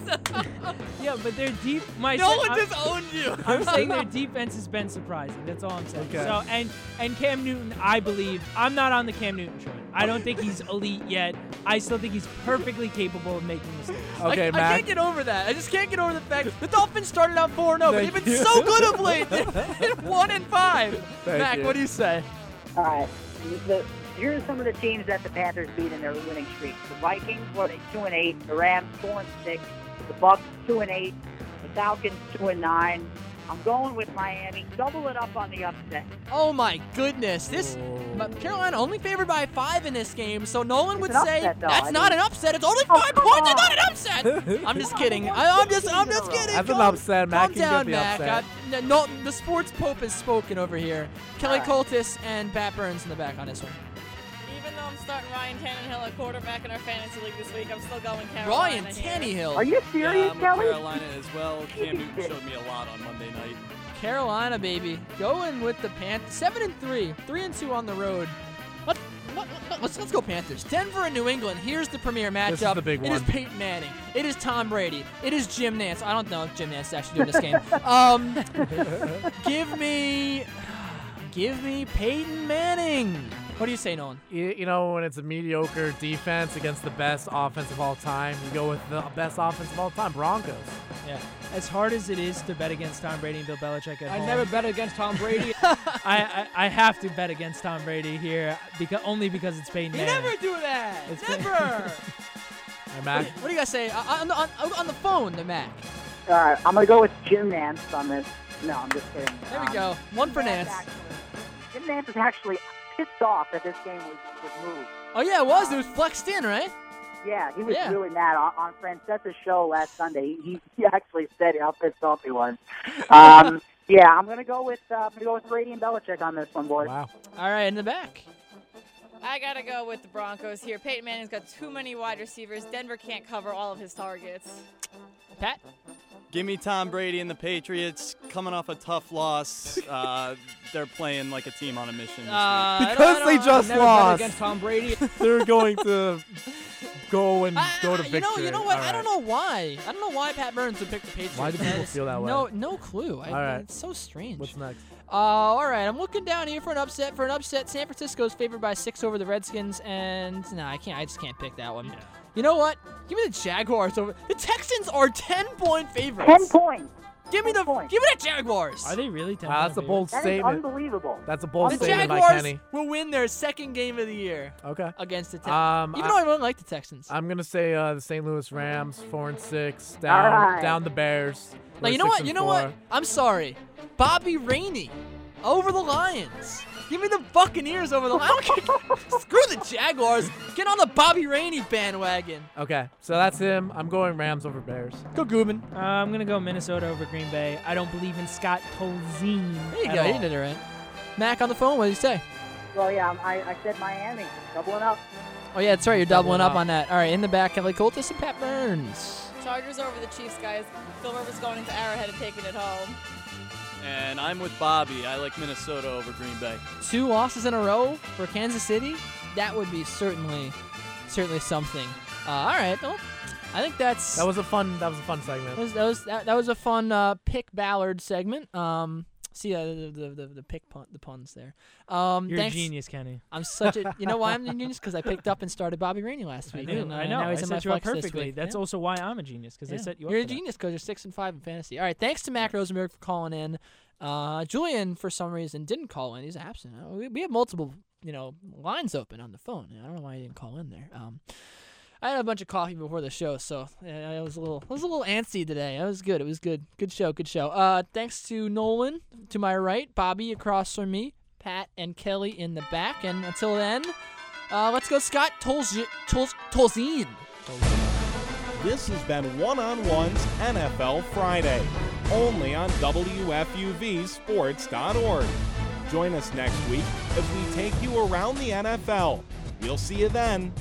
Yeah, but their deep. My No se- one I'm- just owned you. I'm saying their defense has been surprising. That's all I'm saying. Okay. So and and Cam Newton, I believe I'm not on the Cam Newton train. I don't think he's elite yet. I still think he's perfectly capable of making mistakes. Okay, I, I can't get over that. I just can't get over the fact the Dolphins started out 4 0, but Thank they've been you. so good of late. They're 1 and 5. Thank Mac, you. what do you say? All right. The, here are some of the teams that the Panthers beat in their winning streak. The Vikings, what, they two and eight. The Rams, four and six. The Bucs, two and eight. The Falcons, two and nine. I'm going with Miami. Double it up on the upset. Oh my goodness. This but Carolina only favored by 5 in this game, so Nolan would It's an say upset, though. that's I not mean- an upset. It's only Oh, 5 come points. It's not an upset. I'm just kidding. I, I'm just I'm just kidding. That's an upset. Mac Calm can get down, the Mac. upset. I- no, the sports pope has spoken over here. Kelly All right. Coltis and Pat Burns in the back on this one. Even though I'm starting Ryan Tannehill at quarterback in our fantasy league this week, I'm still going Carolina. Ryan here. Tannehill. Are you Yeah, serious, I'm Kelly? Carolina as well. Cam Newton showed me a lot on Monday night. Carolina, baby, going with the Panthers. Seven and three, three and two on the road. Let, let, let, let's let's go Panthers. Denver and New England. Here's the premier matchup. This is the big It is. Peyton Manning. It is Tom Brady. It is Jim Nantz. I don't know if Jim Nantz is actually doing this game. Um, give me, give me Peyton Manning. What do you say, Nolan? You, you know, when it's a mediocre defense against the best offense of all time, you go with the best offense of all time, Broncos. Yeah. As hard as it is to bet against Tom Brady and Bill Belichick at I home, never bet against Tom Brady. I, I I have to bet against Tom Brady here because only because it's Peyton you Manning. never do that. It's never. Hey, Mac. what do you guys say Uh, on the on, on the phone, the Mac? All right, I'm gonna go with Jim Nantz on this. No, I'm just kidding. There we Um, go. One for Jim Nantz. actually- Jim Nantz is actually pissed off that this game was, was moved. Oh yeah, it was. It was flexed in, right? Yeah, he was Yeah. really mad on, on Francesa's show last Sunday. He, he actually said how pissed off he was. Um, yeah, I'm gonna go with uh, I'm gonna go with Brady and Belichick on this one, boys. Wow. All right, in the back. I gotta go with the Broncos here. Peyton Manning's got too many wide receivers. Denver can't cover all of his targets. Pat. Give me Tom Brady and the Patriots coming off a tough loss. Uh, they're playing like a team on a mission. This Uh, I don't- I Because don't- they just never lost. against Tom Brady. They're going to go and go to victory. you victory. know, you know what? All I don't know why. I don't know why Pat Burns would pick the Patriots. Why do people feel that way? No, no clue. I, All right. It's so strange. What's next? Uh, all right, I'm looking down here for an upset. For an upset, San Francisco's favored by six over the Redskins, and no, I can't. I just can't pick that one. You know what? Give me the Jaguars over. The Texans are ten point favorites. Ten points. Give me the. Give me the Jaguars. Are they really? 10 Wow, that's a bold That is statement. unbelievable. That's a bold the statement by Jaguars Kenny. will win their second game of the year Okay. against the Texans. Um, Even I- though I don't like the Texans. I'm gonna say uh, the St. Louis Rams, four and six, down, right. down the Bears. Now you know We're what? six You and know four. what? I'm sorry, Bobby Rainey over the Lions. Give me the Buccaneers over the. I. Screw the Jaguars. Get on the Bobby Rainey bandwagon. Okay, so that's him. I'm going Rams over Bears. Go Goobin. Uh, I'm gonna go Minnesota over Green Bay. I don't believe in Scott Tolzien. There you at go. all. You did it right. Mac on the phone. What did you say? Well, yeah, I, I said Miami, doubling up. Oh yeah, that's right. You're doubling, Doubling up up. on that. All right, in the back, Kelly Coltis and Pat Burns. Chargers over the Chiefs, guys. Phil Rivers going into Arrowhead and taking it home. And I'm with Bobby. I like Minnesota over Green Bay. Two losses in a row for Kansas City. That would be certainly, certainly something. Uh, all right. Well, I think that's That was a fun. That was a fun segment. That was that was that, that was a fun uh, pick Ballard segment. Um, see uh, the, the the the pick pun the puns there. Um, You're thanks. a genius, Kenny. I'm such a you know why I'm a genius because I picked up and started Bobby Rainey last week. knew. and, uh, I know. Now I he's my set you up perfectly. That's Yeah. also why I'm a genius because I Yeah. set you up. You're a genius because you're six and five in fantasy. All right, thanks to Mac Rosenberg for calling in. Uh, Julian, for some reason, didn't call in. He's absent. Uh, We, we have multiple, you know, lines open on the phone. I don't know why he didn't call in there. Um, I had a bunch of coffee before the show, so I was a little, I was a little antsy today. It was good. It was good. Good show. Good show. Uh, thanks to Nolan to my right, Bobby across from me, Pat and Kelly in the back, and until then, uh, let's go, Scott Tolz- Tolz- Tolzien. This has been One on One's NFL Friday, only on WFUVSports.org. Join us next week as we take you around the NFL. We'll see you then.